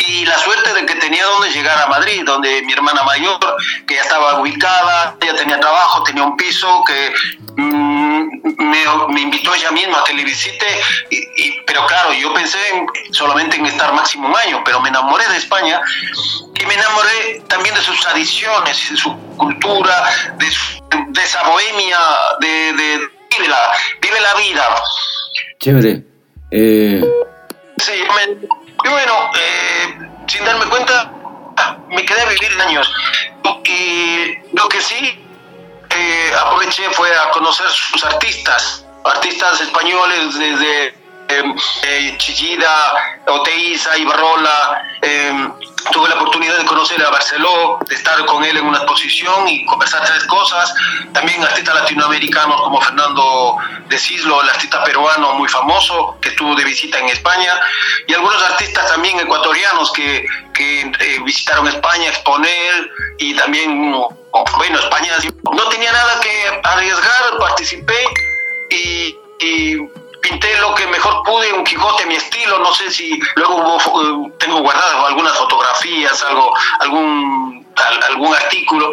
y la suerte de que tenía donde llegar a Madrid, donde mi hermana mayor, que ya estaba ubicada, ya tenía trabajo, tenía un piso, que mm, me, me invitó ella misma a que le visite, y, y- pero claro, yo pensé en- solamente en estar máximo un año, pero me enamoré de España y me enamoré también de sus tradiciones, de su cultura, de, su- de esa bohemia, de, de vive, la, vive la vida. Chévere. Eh, Sí, me- y bueno, eh, sin darme cuenta, me quedé a vivir años. Y lo que sí eh, aproveché fue a conocer sus artistas, artistas españoles desde eh, eh, Chillida, Oteiza, Ibarrola. Tuve la oportunidad de conocer a Barceló, de estar con él en una exposición y conversar tres cosas. También artistas latinoamericanos como Fernando de Cislo, el artista peruano muy famoso que estuvo de visita en España. Y algunos artistas también ecuatorianos que, que, eh, visitaron España a exponer y también, bueno, España no tenía nada que arriesgar, participé y, y pinté lo que mejor pude, un Quijote, mi estilo, no sé si luego hubo, eh, tengo guardadas algunas fotografías, algo, algún, al- algún artículo.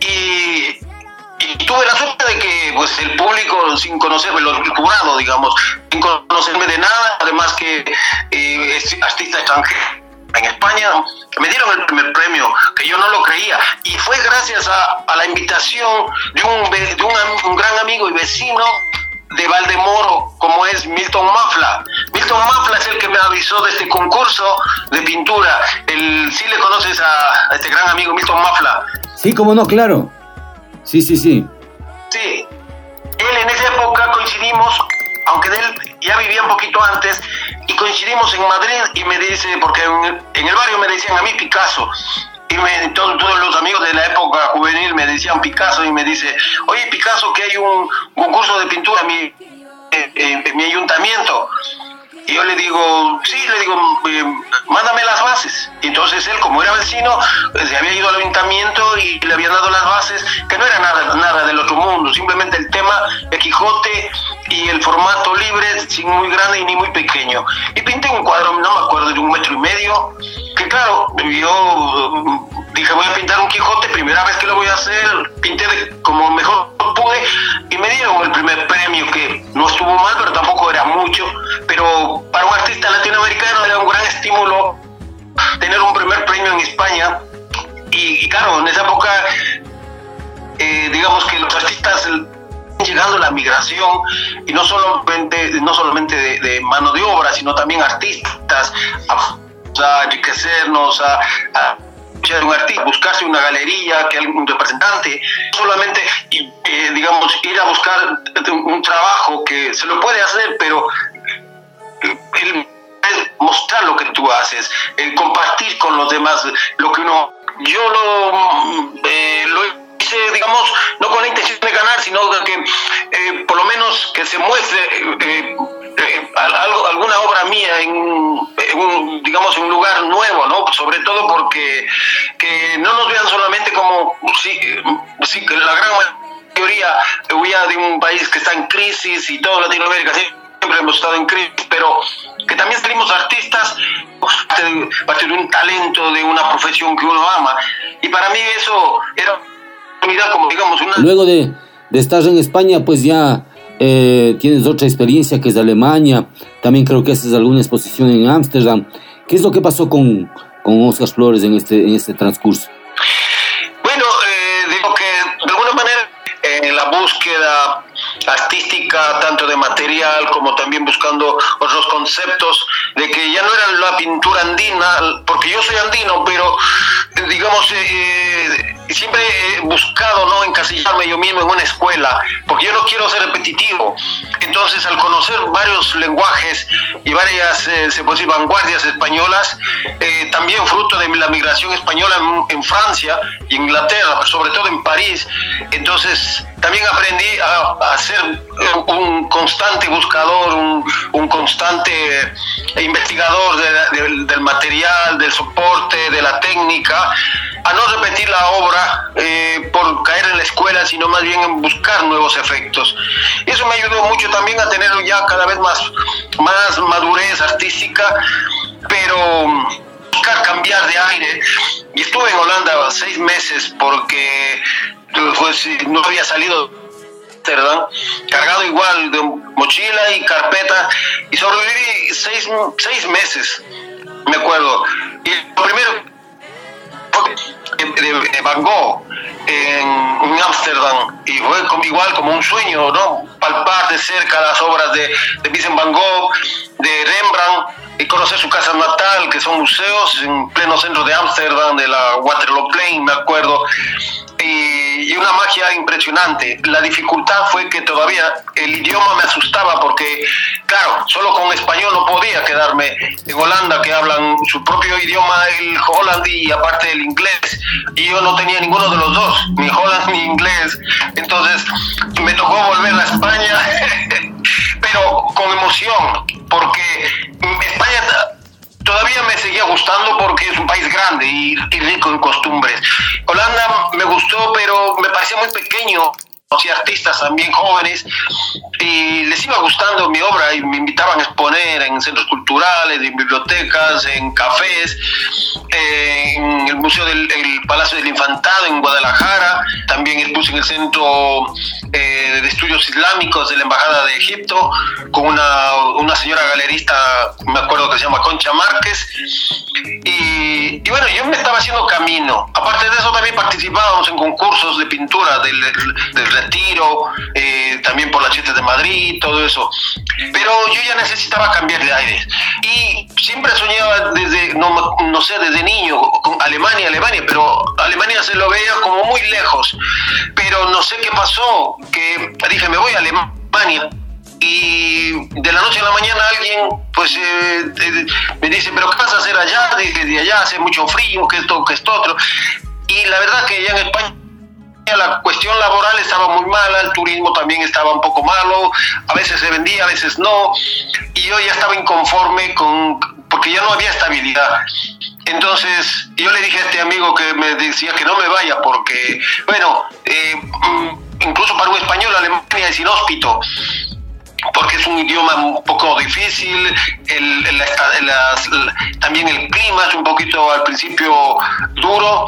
Y, y tuve la suerte de que pues el público sin conocerme, los- jurado, digamos, sin conocerme de nada, además que eh, es artista extranjero en España, me dieron el primer premio, que yo no lo creía, y fue gracias a, a la invitación de, un, de un, un gran amigo y vecino de Valdemoro, como es Milton Mafla. Milton Mafla es el que me avisó de este concurso de pintura. El, sí le conoces a, a este gran amigo Milton Mafla. sí, cómo no, claro. Sí, sí, sí. Sí, él en esa época coincidimos, aunque él ya vivía un poquito antes, y coincidimos en Madrid y me dice, porque en, en el barrio me decían a mí Picasso, y me, todo- todos los amigos de la época juvenil me decían Picasso y me dice, oye Picasso, que hay un concurso de pintura en mi, en- en- en mi ayuntamiento. Y yo le digo, sí, le digo, eh, mándame las bases. Entonces él, como era vecino, eh, se había ido al ayuntamiento y le habían dado las bases, que no era nada, nada del otro mundo, simplemente el tema de Quijote y el formato libre, sin muy grande ni muy pequeño. Y pinté un cuadro, no me acuerdo, de un metro y medio, que claro, yo dije, voy a pintar un Quijote, primera vez que lo voy a hacer, pinté como mejor pude y me dieron el primer premio, que no estuvo mal, pero tampoco era mucho, pero para un artista latinoamericano era un gran estímulo tener un primer premio en España. Y, y claro, en esa época, eh, digamos que los artistas llegando la migración y no solamente, no solamente de, mano de obra, sino también artistas a, enriquecernos, a, a un artista, buscarse una galería, que algún representante, solamente eh, digamos ir a buscar un trabajo que se lo puede hacer, pero el, mostrar lo que tú haces, el compartir con los demás lo que uno yo lo, eh, lo hice, digamos, no con la intención de ganar, sino que eh, por lo menos que se muestre eh, eh, algo, alguna obra mía en, en un, digamos, un lugar nuevo, ¿no? Sobre todo porque que no nos vean solamente como, sí, sí, la gran mayoría huía de un país que está en crisis y toda Latinoamérica siempre hemos estado en crisis, pero que también salimos artistas parte de, parte de un talento, de una profesión que uno ama. Y para mí eso era como digamos una... Luego de, de estar en España, pues ya eh, tienes otra experiencia que es de Alemania. También creo que haces alguna exposición en Ámsterdam. ¿Qué es lo que pasó con, con Oscar Flores en este, en este transcurso? Bueno, eh, digo que de alguna manera en la búsqueda artística, tanto de material como también buscando otros conceptos, de que ya no era la pintura andina, porque yo soy andino, pero eh, digamos, eh, siempre he buscado no encasillarme yo mismo en una escuela, porque yo no quiero ser repetitivo. Entonces, al conocer varios lenguajes y varias, eh, se puede decir, vanguardias españolas, eh, también fruto de la migración española en, Francia y Inglaterra, sobre todo en París, entonces también aprendí a, a ser un constante buscador, un, un constante investigador de la- del- material, del soporte, de la técnica, a no repetir la obra eh, por caer en la escuela, sino más bien en buscar nuevos efectos. Eso me ayudó mucho también a tener ya cada vez más, más madurez artística, pero buscar cambiar de aire. Y estuve en Holanda seis meses porque pues, no había salido de Amsterdam, cargado igual de mochila y carpeta, y sobreviví seis, seis meses, me acuerdo. Y lo primero de, Van Gogh en, Ámsterdam, y fue igual como un sueño, ¿no? Palpar de cerca las obras de, de Vincent Van Gogh, de Rembrandt, y conocer su casa natal, que son museos en pleno centro de Ámsterdam, de la Waterloo Plain, me acuerdo, y, una magia impresionante. La dificultad fue que todavía el idioma me asustaba porque, claro, solo con español no podía quedarme en Holanda, que hablan su propio idioma, el holandí y aparte el inglés, y yo no tenía ninguno de los dos, ni holandés ni inglés. Entonces me tocó volver a España, pero con emoción, porque España todavía me seguía gustando porque es un país grande y, rico en costumbres. Holanda me gustó, pero me parecía muy pequeño. Conocí artistas también jóvenes y les iba gustando mi obra y me invitaban a exponer en centros culturales, en bibliotecas, en cafés, en el Museo del el Palacio del Infantado en Guadalajara, también expuse en el Centro eh, de Estudios Islámicos de la Embajada de Egipto con una, una señora galerista, me acuerdo que se llama Concha Márquez, y, y bueno, yo me estaba haciendo camino. Aparte de eso, también participábamos en concursos de pintura del, del Retiro, eh, también por las Chetes de Madrid, todo eso. Pero yo ya necesitaba cambiar de aire. Y siempre soñaba desde, no, no sé, desde niño, con Alemania, Alemania, pero Alemania se lo veía como muy lejos. Pero no sé qué pasó, que dije, me voy a Alemania y de la noche a la mañana alguien pues eh, eh, me dice, pero ¿qué vas a hacer allá? Dije, de allá hace mucho frío, que esto, que esto otro. Y la verdad que ya en España la cuestión laboral estaba muy mala, el turismo también estaba un poco malo, a veces se vendía, a veces no, y yo ya estaba inconforme con, porque ya no había estabilidad. Entonces yo le dije a este amigo que me decía que no me vaya porque, bueno, eh, mm, incluso para un español Alemania es inhóspito porque es un idioma un poco difícil, el, también el clima es un poquito al principio duro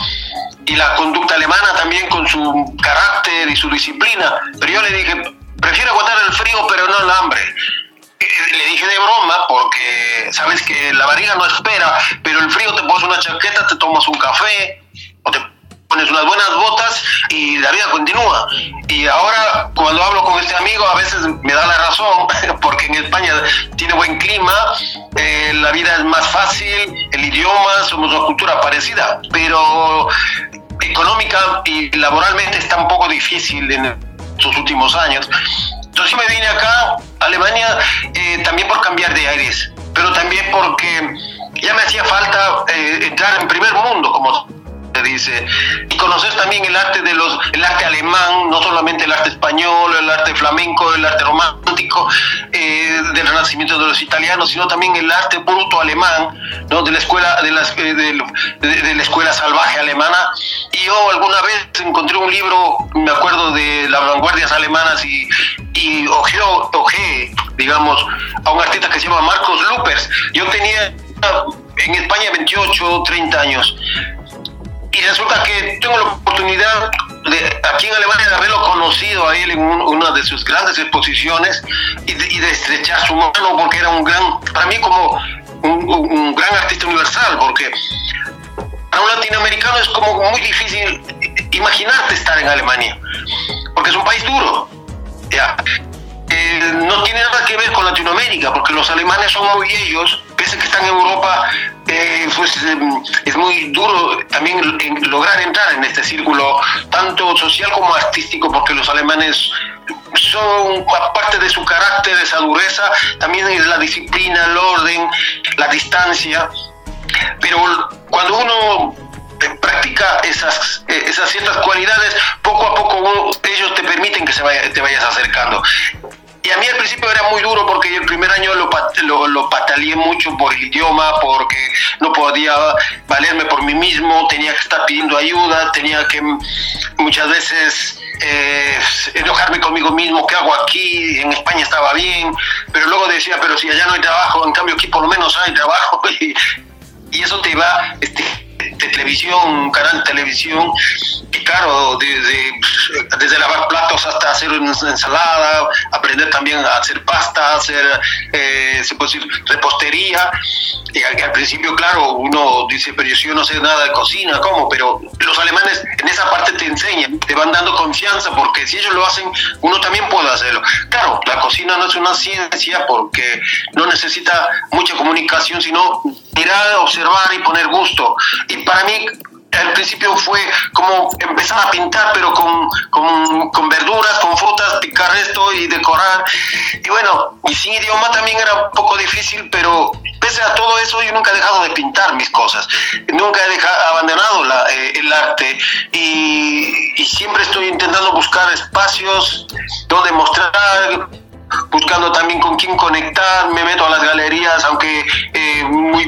y la conducta alemana también con su carácter y su disciplina. Pero yo le dije, prefiero aguantar el frío pero no el hambre. Le dije de broma porque sabes que la barriga no espera, pero el frío te pones una chaqueta, te tomas un café o te pones unas buenas botas y la vida continúa. Y ahora cuando hablo con este amigo a veces me da la razón, porque en España tiene buen clima, eh, la vida es más fácil, el idioma, somos una cultura parecida, pero económica y laboralmente está un poco difícil en estos últimos años. Entonces me vine acá, a Alemania, eh, también por cambiar de aires, pero también porque ya me hacía falta eh, entrar en primer mundo, como se dice, y conocer también el arte de los, el arte alemán, no solamente el arte español, el arte flamenco, el arte romántico eh, del renacimiento de los italianos, sino también el arte bruto alemán, ¿no? de la escuela, de, las, eh, de, de- de la escuela salvaje alemana. Y yo alguna vez encontré un libro, me acuerdo de las vanguardias alemanas y, y ojeé, ojeé, digamos, a un artista que se llama Marcos Lupers. Yo tenía en España 28, 30 años. Y resulta que tengo la oportunidad de, aquí en Alemania de haberlo conocido a él en un- una de sus grandes exposiciones y de, estrechar su mano porque era un gran, para mí como un gran artista universal, porque para un latinoamericano es como muy difícil imaginarte estar en Alemania, porque es un país duro. Ya. Eh, no tiene nada que ver con Latinoamérica, porque los alemanes son muy ellos, pese a que están en Europa, eh, pues eh, es muy duro también lograr entrar en este círculo, tanto social como artístico, porque los alemanes son, aparte de su carácter, esa dureza, también es la disciplina, el orden, la distancia. Pero cuando uno practica esas, esas ciertas cualidades, poco a poco ellos te permiten que se te vayas acercando. Y a mí al principio era muy duro porque el primer año lo, lo, pataleé mucho por el idioma, porque no podía valerme por mí mismo, tenía que estar pidiendo ayuda, tenía que muchas veces eh, enojarme conmigo mismo, ¿qué hago aquí? En España estaba bien, pero luego decía, pero si allá no hay trabajo, en cambio aquí por lo menos hay trabajo. Y, y eso te va este, de televisión, un canal de televisión, y claro, desde, desde lavar platos hasta hacer una ensalada, aprender también a hacer pasta, hacer, eh, se puede decir, repostería. Y al, al principio, claro, uno dice, pero yo no sé nada de cocina, ¿cómo? Pero los alemanes en esa parte te enseñan, te van dando confianza, porque si ellos lo hacen, uno también puede hacerlo. Claro, la cocina no es una ciencia porque no necesita mucha comunicación, sino mirar, observar y poner gusto. Y para mí, al principio fue como empezar a pintar, pero con, con, con verduras, con frutas, picar esto y decorar. Y bueno, y sin idioma también era un poco difícil, pero pese a todo eso, yo nunca he dejado de pintar mis cosas. Nunca he dejado, abandonado eh, el arte y siempre estoy intentando buscar espacios donde mostrar buscando también con quién conectar, me meto a las galerías, aunque eh, muy,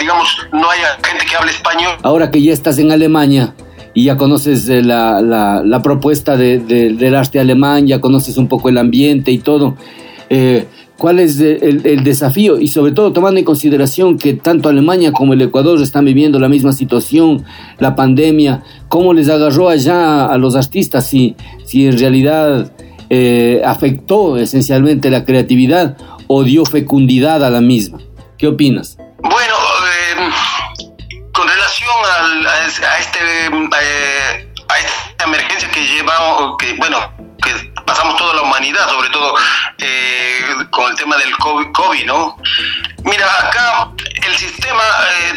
digamos, no haya gente que hable español. Ahora que ya estás en Alemania y ya conoces eh, la, la- la propuesta de- de- del arte alemán, ya conoces un poco el ambiente y todo, eh, ¿cuál es eh, el, el desafío? Y sobre todo tomando en consideración que tanto Alemania como el Ecuador están viviendo la misma situación, la pandemia, ¿cómo les agarró allá a los artistas? Si, si en realidad eh, afectó esencialmente la creatividad o dio fecundidad a la misma. ¿Qué opinas? Bueno, eh, con relación a, es- a este, eh, esta emergencia que llevamos, que bueno, que pasamos toda la humanidad, sobre todo con el tema del COVID, ¿no? Mira, acá el sistema,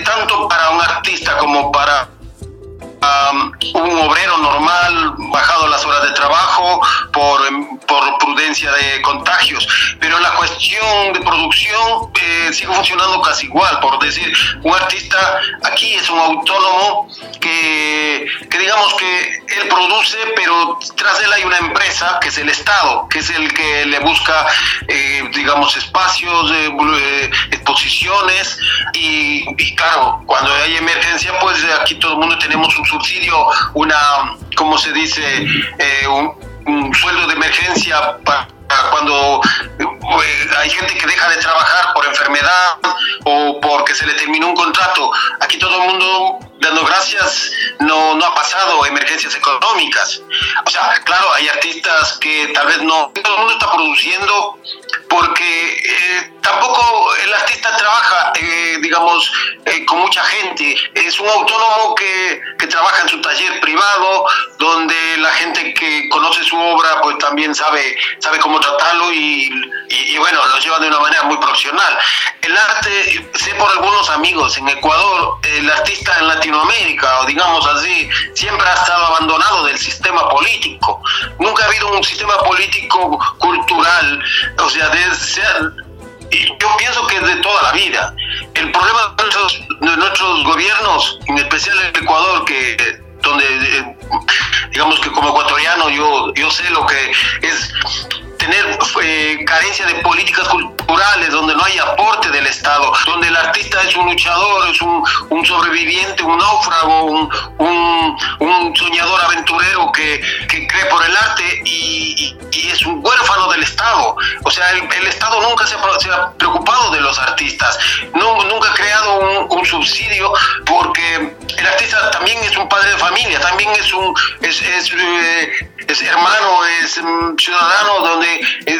tanto para un artista como para um, un obrero normal, bajado las horas de trabajo por, em, por prudencia de contagios, pero la cuestión de producción eh, sigue funcionando casi igual, por decir, un artista aquí es un autónomo que, que digamos que él produce, pero tras él hay una empresa que es el Estado, que es el que le busca, eh, digamos, espacios, eh, eh, exposiciones. Y, y claro, cuando hay emergencia, pues aquí todo el mundo tenemos un subsidio, una, ¿cómo se dice? Eh, un, un sueldo de emergencia para cuando eh, hay gente que deja de trabajar por enfermedad o porque se le terminó un contrato. Aquí todo el mundo, dando gracias, no, no ha pasado emergencias económicas. O sea, claro, hay artistas que tal vez no, todo el mundo está produciendo porque eh, tampoco el artista trabaja, eh, digamos, eh, con mucha gente. Es un autónomo que, que trabaja en su taller privado, donde la gente que conoce su obra pues también sabe, sabe cómo tratarlo y, y, y bueno, lo lleva de una manera muy profesional. El arte, sé por algunos amigos en Ecuador, el artista en Latinoamérica, o digamos así, siempre ha estado abandonado del sistema político. Nunca ha habido un sistema político cultural, o sea, de yo pienso que es de toda la vida. El problema de nuestros, de nuestros gobiernos, en especial el Ecuador, que donde eh, digamos que como ecuatoriano yo, yo sé lo que es tener eh, carencia de políticas culturales, donde no hay aporte del Estado, donde el artista es un luchador, es un, sobreviviente, un náufrago, un, soñador aventurero que, que, cree por el arte y, es un huérfano del Estado. O sea, el, Estado nunca se ha, preocupado de los artistas, no, nunca ha creado un, subsidio porque el artista también es un padre de familia, también es un es, es, eh, hermano, es um, ciudadano donde eh,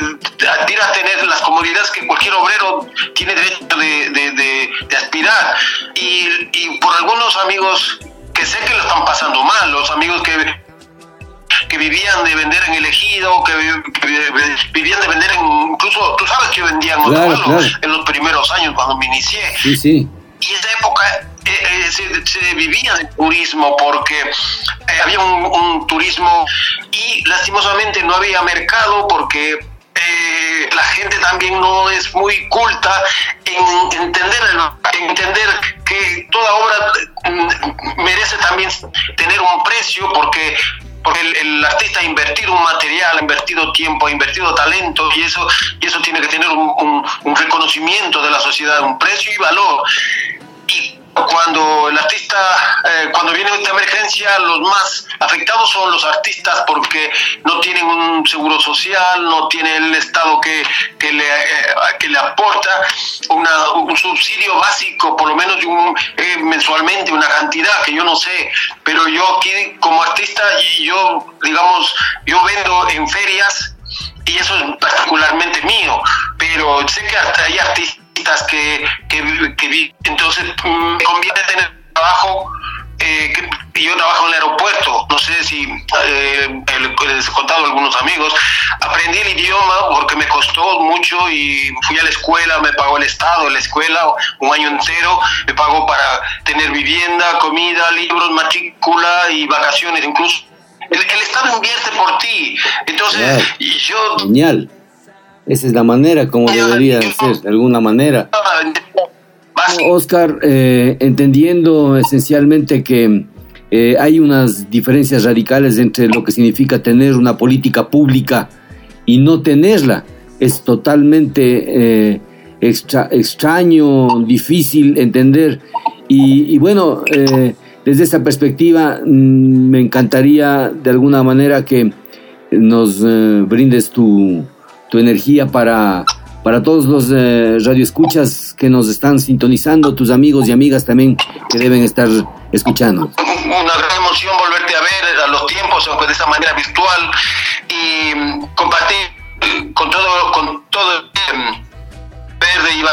aspira a tener las comodidades que cualquier obrero tiene derecho de, de, de, de aspirar. Y, y, por algunos amigos que sé que lo están pasando mal, los amigos que que vivían de vender en el ejido, que, que vivían de vender en, incluso, tú sabes que vendían claro, claro. en los primeros años cuando me inicié. Sí, sí. Y esa época eh, eh, se, se, vivía de turismo porque eh, había un, un, turismo y lastimosamente no había mercado porque eh, la gente también no es muy culta en entender, en entender que toda obra mm, merece también tener un precio porque porque el, el, artista ha invertido un material, ha invertido tiempo, ha invertido talento y eso, y eso tiene que tener un, un, un reconocimiento de la sociedad, un precio y valor. Cuando el artista, eh, cuando viene esta emergencia, los más afectados son los artistas porque no tienen un seguro social, no tiene el Estado que, que, le, eh, que le aporta una, un subsidio básico, por lo menos un, eh, mensualmente, una cantidad que yo no sé, pero yo aquí como artista, yo, digamos, yo vendo en ferias y eso es particularmente mío, pero sé que hasta hay artistas que, que, que entonces mm, me conviene tener trabajo eh, que yo trabajo en el aeropuerto, no sé si eh, les he contado a algunos amigos, aprendí el idioma porque me costó mucho y fui a la escuela, me pagó el Estado, la escuela, un año entero, me pagó para tener vivienda, comida, libros, matrícula y vacaciones, incluso el, el Estado invierte por ti, entonces yo... Genial esa es la manera como debería ser, de alguna manera. Oscar, eh, entendiendo esencialmente que eh, hay unas diferencias radicales entre lo que significa tener una política pública y no tenerla, es totalmente eh, extra, extraño, difícil entender. Y, y bueno, desde esa perspectiva mm, me encantaría de alguna manera que nos brindes tu, tu energía para, para todos los eh, radioescuchas que nos están sintonizando, tus amigos y amigas también que deben estar escuchando. Una gran emoción volverte a ver a los tiempos, aunque de esa manera virtual, y mm, compartir con todo, con todo eh, verde y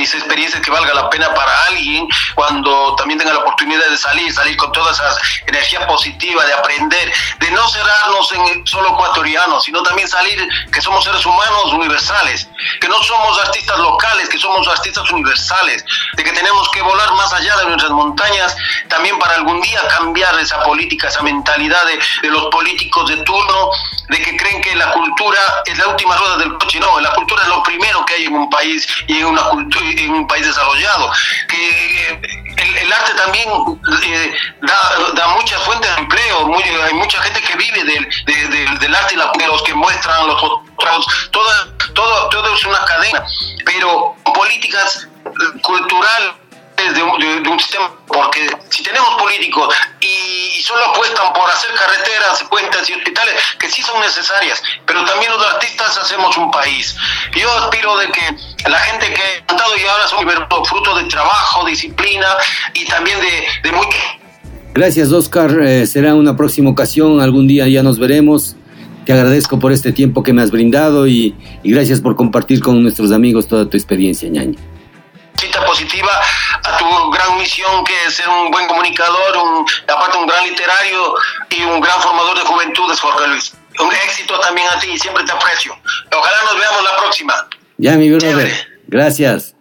mis experiencias que valga la pena para alguien cuando también tenga la oportunidad de salir, salir con toda esa energía positiva, de aprender, de no cerrarnos en solo ecuatorianos, sino también salir que somos seres humanos universales, que no somos artistas locales, que somos artistas universales, de que tenemos que volar más allá de nuestras montañas, también para algún día cambiar esa política, esa mentalidad de, de los políticos de turno, de que creen que la cultura es la última rueda del coche, no, la cultura es lo primero que hay en un país y en una cultura en un país desarrollado, que el, el arte también eh, da, da, muchas fuentes de empleo, muy, hay mucha gente que vive del, de, de, del arte y la, de los que muestran los fotógrafos, todo, todo, todo es una cadena, pero políticas culturales de, de, de, un sistema, porque si tenemos políticos y solo apuestan por hacer carreteras, puentes y hospitales, que sí son necesarias, pero también los artistas hacemos un país. Yo aspiro de que la gente que ha cantado y ahora son fruto de trabajo, disciplina y también de, de muy... Gracias, Oscar. Eh, será una próxima ocasión, algún día ya nos veremos. Te agradezco por este tiempo que me has brindado y, y gracias por compartir con nuestros amigos toda tu experiencia, ñaña cita positiva a tu gran misión que es ser un buen comunicador, un, aparte un gran literario y un gran formador de juventudes, Jorge Luis. Un éxito también a ti, siempre te aprecio. Ojalá nos veamos la próxima. Ya, mi brother. Gracias.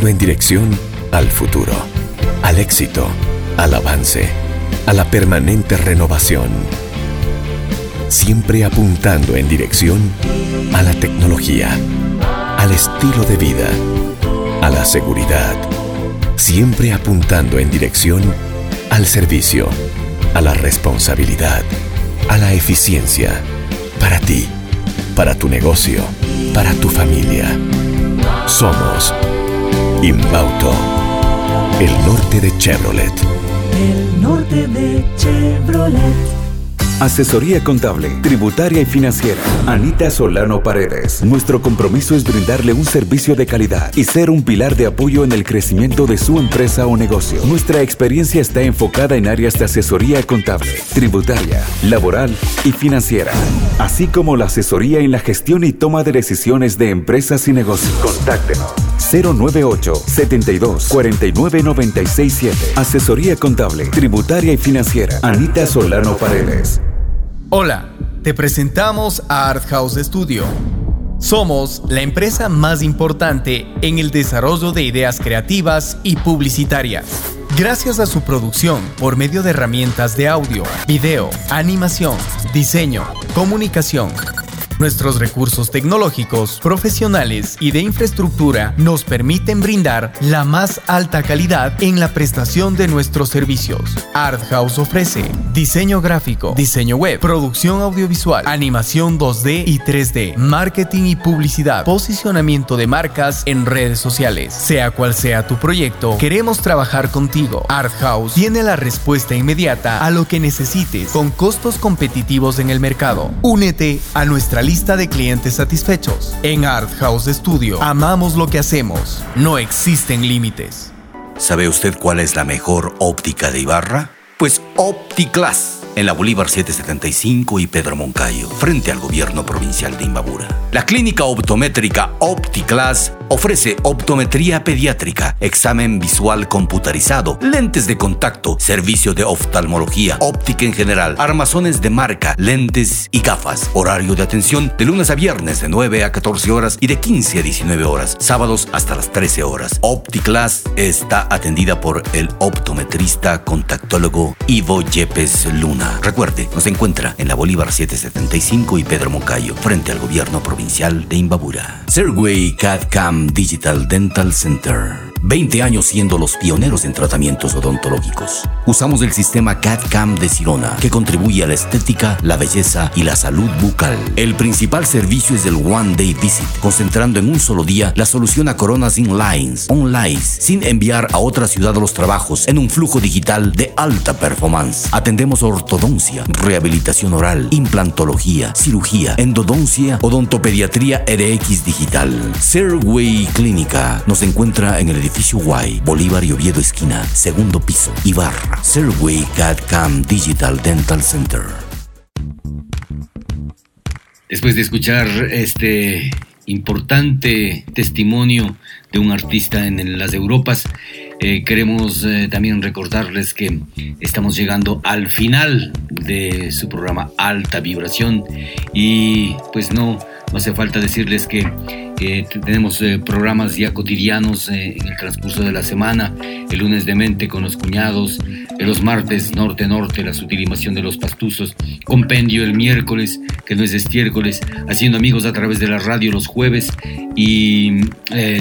En dirección al futuro, al éxito, al avance, a la permanente renovación. Siempre apuntando en dirección a la tecnología, al estilo de vida, a la seguridad. Siempre apuntando en dirección al servicio, a la responsabilidad, a la eficiencia. Para ti, para tu negocio, para tu familia. Somos Inbauto, el norte de Chevrolet. El norte de Chevrolet. Asesoría contable, tributaria y financiera. Anita Solano Paredes. Nuestro compromiso es brindarle un servicio de calidad y ser un pilar de apoyo en el crecimiento de su empresa o negocio. Nuestra experiencia está enfocada en áreas de asesoría contable, tributaria, laboral y financiera, así como la asesoría en la gestión y toma de decisiones de empresas y negocios. Contáctenos. 098 72 49 96 7. Asesoría contable, tributaria y financiera. Anita Solano Paredes. Hola, te presentamos a Art House Studio. Somos la empresa más importante en el desarrollo de ideas creativas y publicitarias. Gracias a su producción por medio de herramientas de audio, video, animación, diseño, comunicación, Nuestros recursos tecnológicos, profesionales y de infraestructura nos permiten brindar la más alta calidad en la prestación de nuestros servicios. Art House ofrece diseño gráfico, diseño web, producción audiovisual, animación 2D y 3D, marketing y publicidad, posicionamiento de marcas en redes sociales. Sea cual sea tu proyecto, queremos trabajar contigo. Art House tiene la respuesta inmediata a lo que necesites con costos competitivos en el mercado. Únete a nuestra lista de clientes satisfechos. En Art House Studio amamos lo que hacemos. No existen límites. ¿Sabe usted cuál es la mejor óptica de Ibarra? Pues OptiClass en la Bolívar 775 y Pedro Moncayo, frente al gobierno provincial de Imbabura. La clínica optométrica OptiClass ofrece optometría pediátrica, examen visual computarizado, lentes de contacto, servicio de oftalmología, óptica en general, armazones de marca, lentes y gafas. Horario de atención de lunes a viernes de 9 a 14 horas y de 15 a 19 horas, sábados hasta las 13 horas. OptiClass está atendida por el optometrista contactólogo Ivo Yepes Luna. Recuerde, nos encuentra en la Bolívar 775 y Pedro Moncayo, frente al gobierno provincial de Imbabura. Serway CAD Cam Digital Dental Center. 20 años siendo los pioneros en tratamientos odontológicos. Usamos el sistema CAD-CAM de Sirona, que contribuye a la estética, la belleza y la salud bucal. El principal servicio es el One Day Visit, concentrando en un solo día la solución a coronas inlines, online, sin enviar a otra ciudad los trabajos en un flujo digital de alta performance. Atendemos ortodoncia, rehabilitación oral, implantología, cirugía, endodoncia, odontopediatría RX digital. Serway Clínica nos encuentra en el edificio Y, Bolívar y Oviedo esquina, segundo piso, Ibarra. Serway CAD Cam Digital Dental Center. Después de escuchar este importante testimonio de un artista en las Europas, eh, queremos eh, también recordarles que estamos llegando al final de su programa Alta Vibración y pues no, no hace falta decirles que eh, tenemos eh, programas ya cotidianos eh, en el transcurso de la semana, el lunes de mente con los cuñados, los martes norte-norte, la sutilimación de los pastuzos, compendio el miércoles, que no es estiércoles, haciendo amigos a través de la radio los jueves y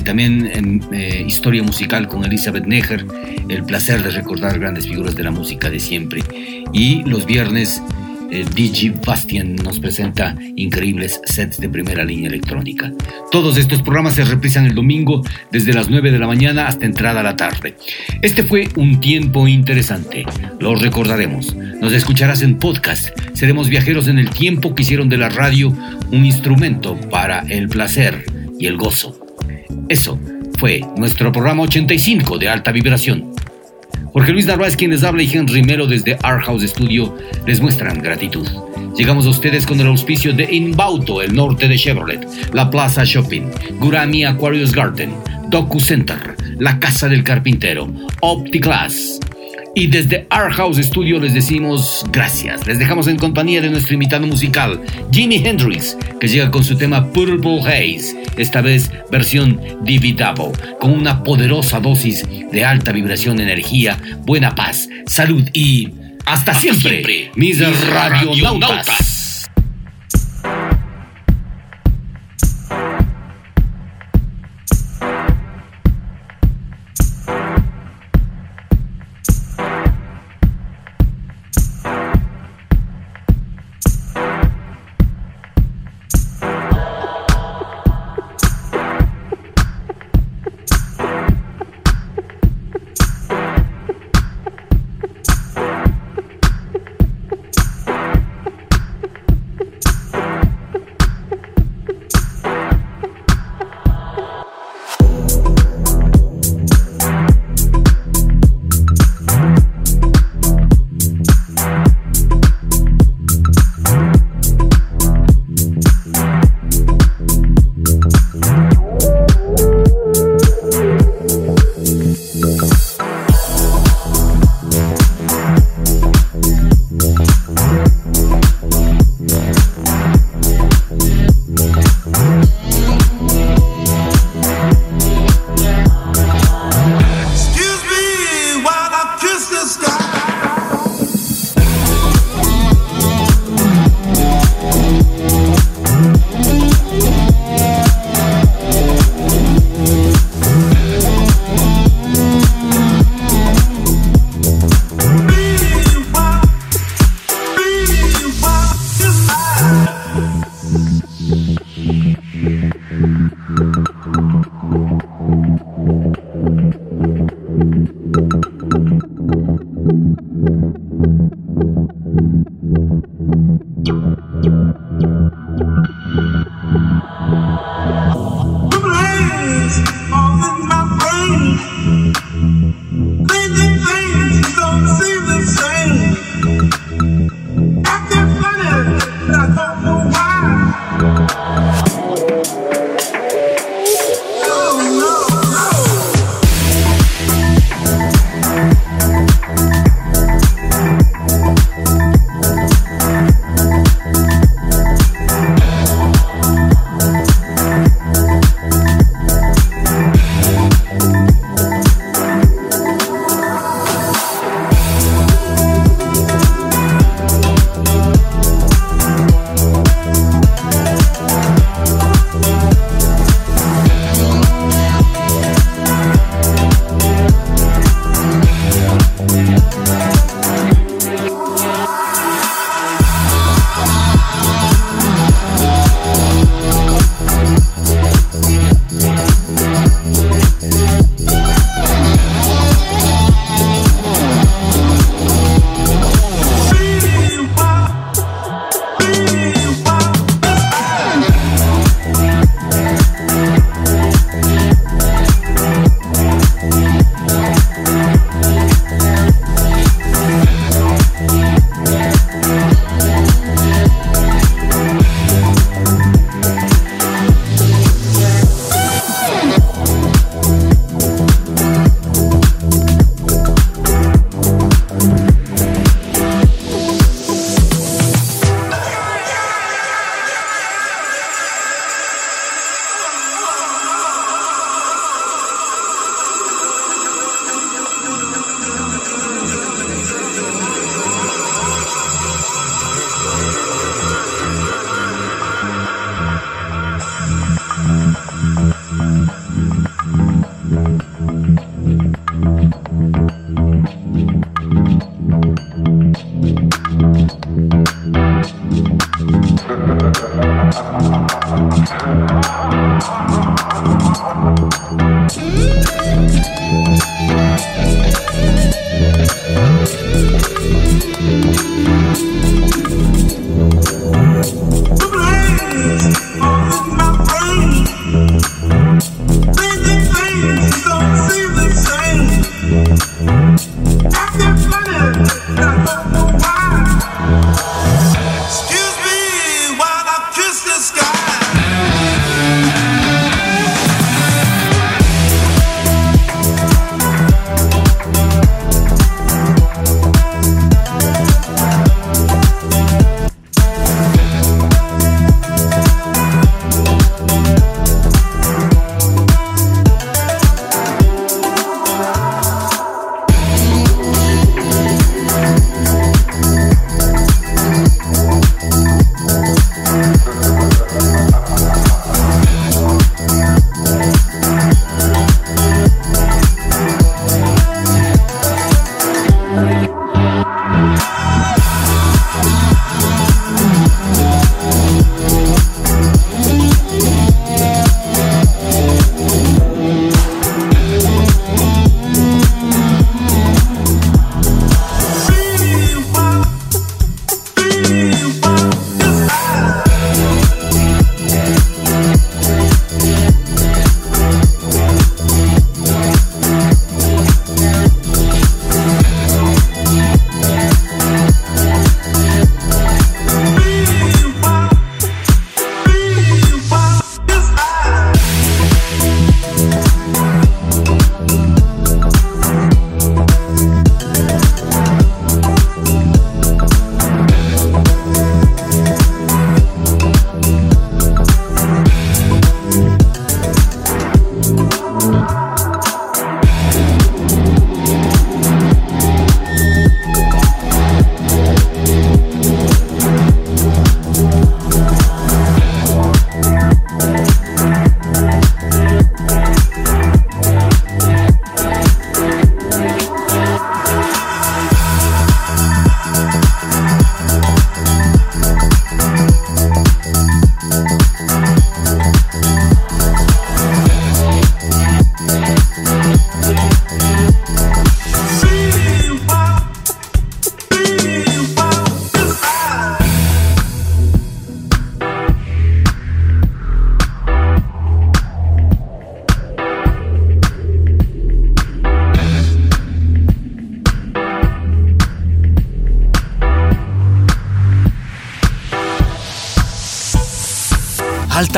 también historia musical con Elizabeth Neger, el placer de recordar grandes figuras de la música de siempre. Y los viernes eh, Digi Bastian nos presenta increíbles sets de primera línea electrónica. Todos estos programas se reprisan el domingo desde las 9 de la mañana hasta entrada a la tarde. Este fue un tiempo interesante, lo recordaremos. Nos escucharás en podcast. Seremos viajeros en el tiempo que hicieron de la radio un instrumento para el placer y el gozo. Eso fue nuestro programa 85 de alta vibración. Jorge Luis Narváez quien les habla y Henry Melo desde Art House Studio les muestran gratitud. Llegamos a ustedes con el auspicio de Inbauto, el norte de Chevrolet, la Plaza Shopping, Gurami Aquarius Garden, Docu Center, la Casa del Carpintero, OptiClass, Y desde Art House Studio les decimos gracias. Les dejamos en compañía de nuestro invitado musical, Jimi Hendrix, que llega con su tema Purple Haze, esta vez versión Divi Double, con una poderosa dosis de alta vibración, energía, buena paz, salud y hasta, siempre, mis, radionautas.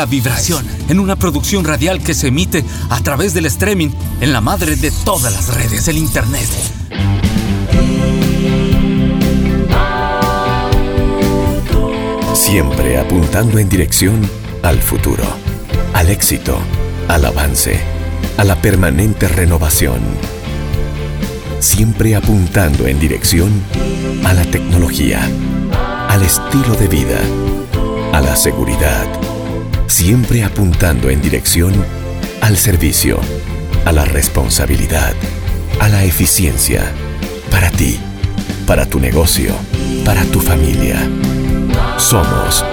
Vibración en una producción radial que se emite a través del streaming en la madre de todas las redes, el Internet. Siempre apuntando en dirección al futuro, al éxito, al avance, a la permanente renovación. Siempre apuntando en dirección a la tecnología, al estilo de vida, a la seguridad. Siempre apuntando en dirección al servicio, a la responsabilidad, a la eficiencia. Para ti, para tu negocio, para tu familia. Somos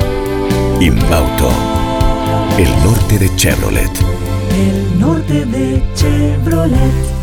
Inbauto, el norte de Chevrolet. El norte de Chevrolet.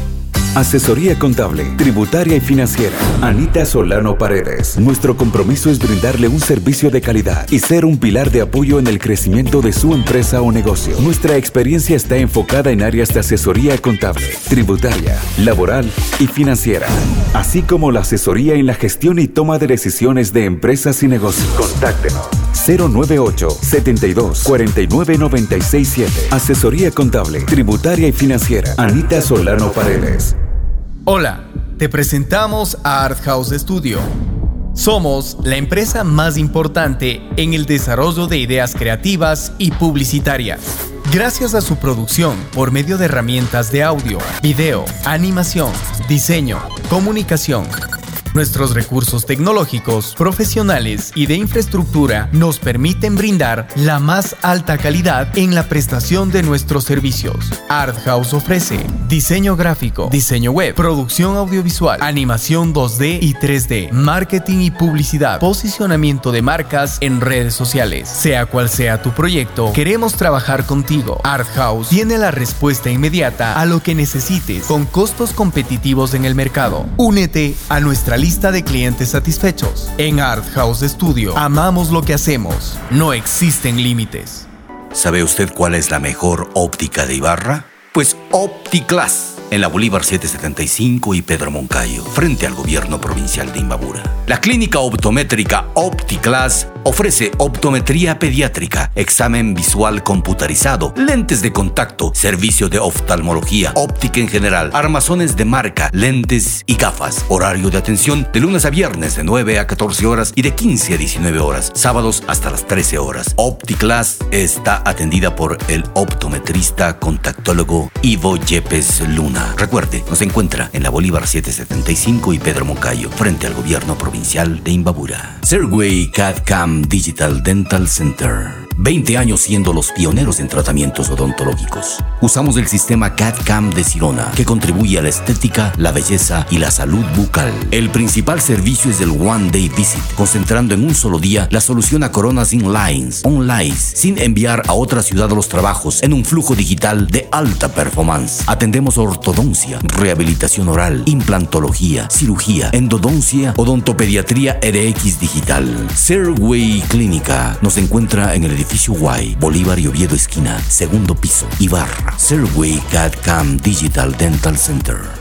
Asesoría contable, tributaria y financiera. Anita Solano Paredes. Nuestro compromiso es brindarle un servicio de calidad y ser un pilar de apoyo en el crecimiento de su empresa o negocio. Nuestra experiencia está enfocada en áreas de asesoría contable, tributaria, laboral y financiera, así como la asesoría en la gestión y toma de decisiones de empresas y negocios. Contáctenos. 098 72 49 96 7. Asesoría contable, tributaria y financiera. Anita Solano Paredes. Hola, te presentamos a Art House Studio. Somos la empresa más importante en el desarrollo de ideas creativas y publicitarias. Gracias a su producción por medio de herramientas de audio, video, animación, diseño, comunicación, Nuestros recursos tecnológicos, profesionales y de infraestructura nos permiten brindar la más alta calidad en la prestación de nuestros servicios. Art House ofrece diseño gráfico, diseño web, producción audiovisual, animación 2D y 3D, marketing y publicidad, posicionamiento de marcas en redes sociales. Sea cual sea tu proyecto, queremos trabajar contigo. Art House tiene la respuesta inmediata a lo que necesites con costos competitivos en el mercado. Únete a nuestra lista de clientes satisfechos. En Art House Studio amamos lo que hacemos. No existen límites. ¿Sabe usted cuál es la mejor óptica de Ibarra? Pues OptiClass, en la Bolívar 775 y Pedro Moncayo, frente al gobierno provincial de Imbabura. La clínica optométrica OptiClass ofrece optometría pediátrica, examen visual computarizado, lentes de contacto, servicio de oftalmología, óptica en general, armazones de marca, lentes y gafas. Horario de atención de lunes a viernes de 9 a 14 horas y de 15 a 19 horas, sábados hasta las 13 horas. OptiClass está atendida por el optometrista contactólogo Ivo Yepes Luna. Recuerde, nos encuentra en la Bolívar 775 y Pedro Moncayo, frente al gobierno provincial de Imbabura. Serway CAD Cam Digital Dental Center. 20 años siendo los pioneros en tratamientos odontológicos. Usamos el sistema CAD-CAM de Sirona, que contribuye a la estética, la belleza y la salud bucal. El principal servicio es el One Day Visit, concentrando en un solo día la solución a coronas in-lines, online, sin enviar a otra ciudad los trabajos en un flujo digital de alta performance. Atendemos ortodoncia, rehabilitación oral, implantología, cirugía, endodoncia, odontopediatría RX digital. Serway Clínica nos encuentra en el edificio Y, Bolívar y Oviedo esquina, segundo piso, Ibarra. Serway CAD Cam Digital Dental Center.